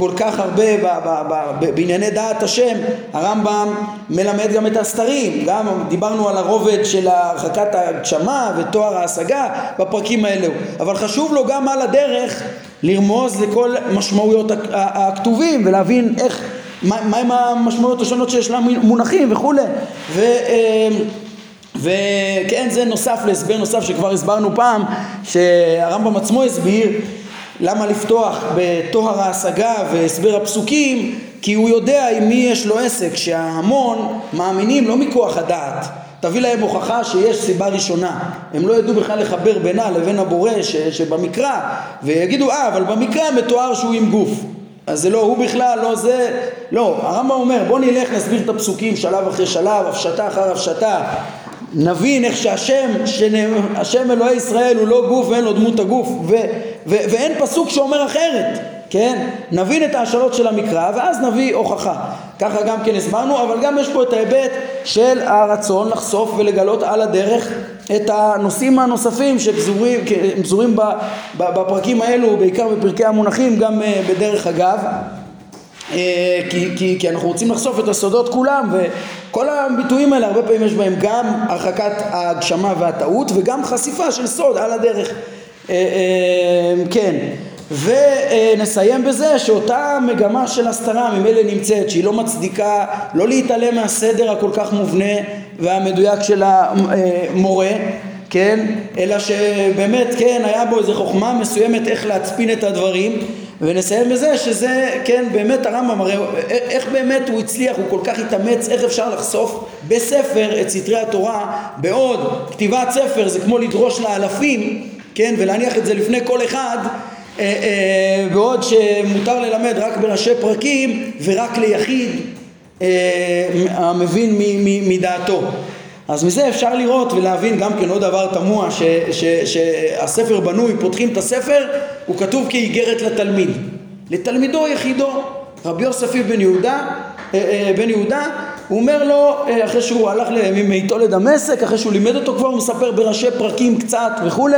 כל כך הרבה ב, ב, ב, בענייני דעת השם הרמב"ם מלמד גם את הסתרים גם דיברנו על הרובד של הרחקת ההגשמה ותואר ההשגה בפרקים האלו אבל חשוב לו גם על הדרך לרמוז לכל משמעויות הכתובים ולהבין איך מהם המשמעויות השונות שיש למונחים וכולי ו, אמ, וכן זה נוסף להסבר נוסף שכבר הסברנו פעם שהרמב"ם עצמו הסביר למה לפתוח בטוהר ההשגה והסבר הפסוקים כי הוא יודע עם מי יש לו עסק שההמון מאמינים לא מכוח הדעת. תביא להם הוכחה שיש סיבה ראשונה. הם לא ידעו בכלל לחבר בינה לבין הבורא שבמקרא ויגידו אה אבל במקרא מתואר שהוא עם גוף אז זה לא הוא בכלל, לא זה, לא, הרמב"ם אומר בוא נלך נסביר את הפסוקים שלב אחרי שלב, הפשטה אחר הפשטה נבין איך שהשם, השם אלוהי ישראל הוא לא גוף ואין לו דמות הגוף ו, ו, ואין פסוק שאומר אחרת כן? נבין את ההשאלות של המקרא ואז נביא הוכחה. ככה גם כן הסברנו, אבל גם יש פה את ההיבט של הרצון לחשוף ולגלות על הדרך את הנושאים הנוספים שפזורים בפרקים האלו, בעיקר בפרקי המונחים, גם אה, בדרך אגב. אה, כי, כי, כי אנחנו רוצים לחשוף את הסודות כולם וכל הביטויים האלה הרבה פעמים יש בהם גם הרחקת ההגשמה והטעות וגם חשיפה של סוד על הדרך אה, כן ונסיים בזה שאותה מגמה של הסתרה ממילא נמצאת שהיא לא מצדיקה לא להתעלם מהסדר הכל כך מובנה והמדויק של המורה כן? אלא שבאמת כן היה בו איזו חוכמה מסוימת איך להצפין את הדברים ונסיים בזה שזה כן באמת הרמב"ם הרי איך באמת הוא הצליח הוא כל כך התאמץ איך אפשר לחשוף בספר את סתרי התורה בעוד כתיבת ספר זה כמו לדרוש לאלפים כן ולהניח את זה לפני כל אחד אה, אה, בעוד שמותר ללמד רק בראשי פרקים ורק ליחיד המבין מדעתו. אז מזה אפשר לראות ולהבין גם כן עוד דבר תמוה שהספר בנוי, פותחים את הספר, הוא כתוב כאיגרת לתלמיד. לתלמידו יחידו, רבי יוסף בן יהודה, בן יהודה, הוא אומר לו, אחרי שהוא הלך ממיתו לדמשק, אחרי שהוא לימד אותו כבר, הוא מספר בראשי פרקים קצת וכולי,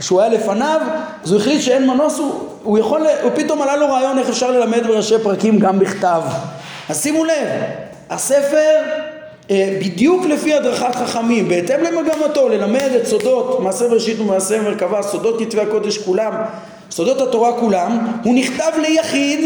שהוא היה לפניו, אז הוא החליט שאין מנוס, הוא, הוא יכול, הוא פתאום עלה לו רעיון איך אפשר ללמד בראשי פרקים גם בכתב. אז שימו לב, הספר אה, בדיוק לפי הדרכת חכמים, בהתאם למגמתו, ללמד את סודות מעשה בראשית ומעשה מרכבה, סודות כתבי הקודש כולם, סודות התורה כולם, הוא נכתב ליחיד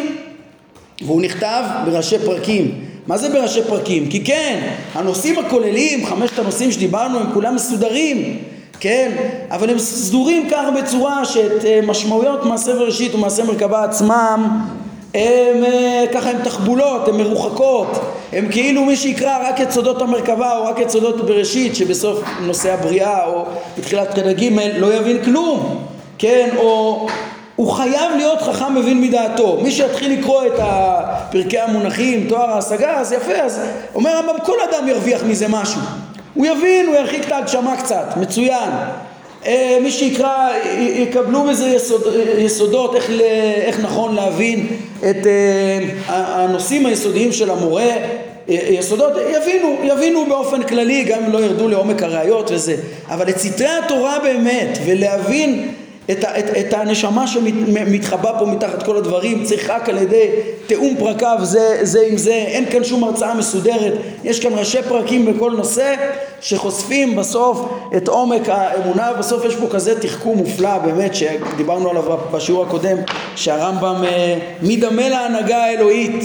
והוא נכתב בראשי פרקים. מה זה בראשי פרקים? כי כן, הנושאים הכוללים, חמשת הנושאים שדיברנו, הם כולם מסודרים. כן? אבל הם סדורים כך בצורה שאת אה, משמעויות מעשה בראשית ומעשה מרכבה עצמם הם אה, ככה הם תחבולות, הן מרוחקות, הם כאילו מי שיקרא רק את סודות המרכבה או רק את סודות בראשית שבסוף נושא הבריאה או בתחילת פרק ג' לא יבין כלום, כן? או הוא חייב להיות חכם מבין מדעתו. מי שיתחיל לקרוא את פרקי המונחים, תואר ההשגה, אז יפה, אז אומר הרמב"ם כל אדם ירוויח מזה משהו. הוא יבין, הוא ירחיק את ההגשמה קצת, מצוין. אה, מי שיקרא יקבלו בזה יסוד, יסודות איך, איך נכון להבין את אה, הנושאים היסודיים של המורה. יסודות, יבינו, יבינו באופן כללי, גם אם לא ירדו לעומק הראיות וזה, אבל את סתרי התורה באמת, ולהבין את, את, את הנשמה שמתחבא פה מתחת כל הדברים, צריך רק על ידי תיאום פרקיו זה, זה עם זה, אין כאן שום הרצאה מסודרת, יש כאן ראשי פרקים בכל נושא שחושפים בסוף את עומק האמונה, ובסוף יש פה כזה תחכום מופלא באמת שדיברנו עליו בשיעור הקודם, שהרמב"ם אה, מדמה להנהגה האלוהית?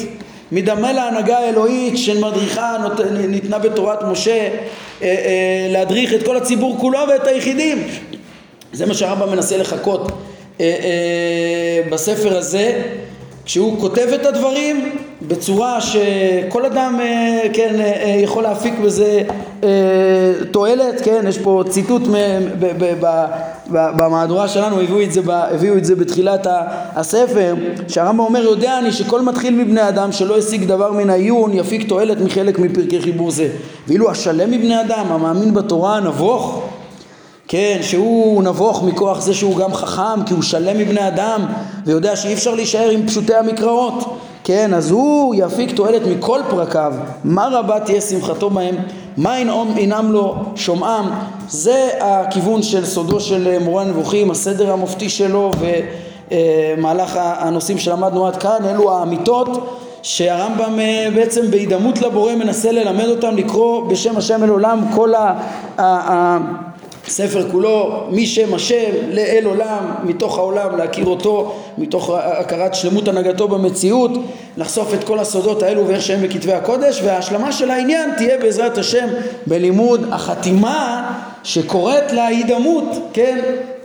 מדמה להנהגה האלוהית שמדריכה, ניתנה בתורת משה אה, אה, להדריך את כל הציבור כולו ואת היחידים. זה מה שהרמב"ם מנסה לחכות אה, בספר הזה כשהוא כותב את הדברים בצורה שכל אדם אה, כן, אה, אה, יכול להפיק בזה תועלת, כן, יש פה ציטוט במהדורה שלנו, הביאו את זה, הביאו את זה בתחילת הספר, שהרמב"ם אומר, יודע אני שכל מתחיל מבני אדם שלא השיג דבר מן העיון יפיק תועלת מחלק מפרקי חיבור זה, ואילו השלם מבני אדם המאמין בתורה הנבוך כן, שהוא נבוך מכוח זה שהוא גם חכם, כי הוא שלם מבני אדם, ויודע שאי אפשר להישאר עם פשוטי המקראות, כן, אז הוא יפיק תועלת מכל פרקיו, מה רבה תהיה שמחתו בהם, מה ינעם לו שומעם, זה הכיוון של סודו של מורה הנבוכים, הסדר המופתי שלו ומהלך הנושאים שלמדנו עד כאן, אלו האמיתות שהרמב"ם אה, בעצם בהידמות לבורא מנסה ללמד אותם לקרוא בשם השם אל עולם כל ה... ספר כולו משם השם לאל עולם, מתוך העולם להכיר אותו, מתוך הכרת שלמות הנהגתו במציאות, לחשוף את כל הסודות האלו ואיך שהם בכתבי הקודש וההשלמה של העניין תהיה בעזרת השם בלימוד החתימה שקוראת להידמות, כן,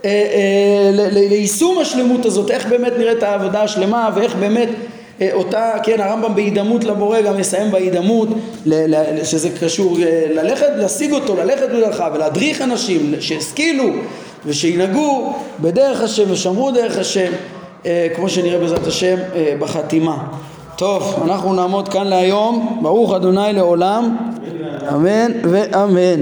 אה, אה, ליישום השלמות הזאת, איך באמת נראית העבודה השלמה ואיך באמת אותה, כן, הרמב"ם בהידמות לבורא גם יסיים בהידמות, שזה קשור אה, ללכת, להשיג אותו, ללכת בדרכה ולהדריך אנשים שהשכילו ושינהגו בדרך השם ושמרו דרך השם, אה, כמו שנראה בעזרת השם בחתימה. טוב, אנחנו נעמוד כאן להיום, ברוך אדוני לעולם, אמן ואמן.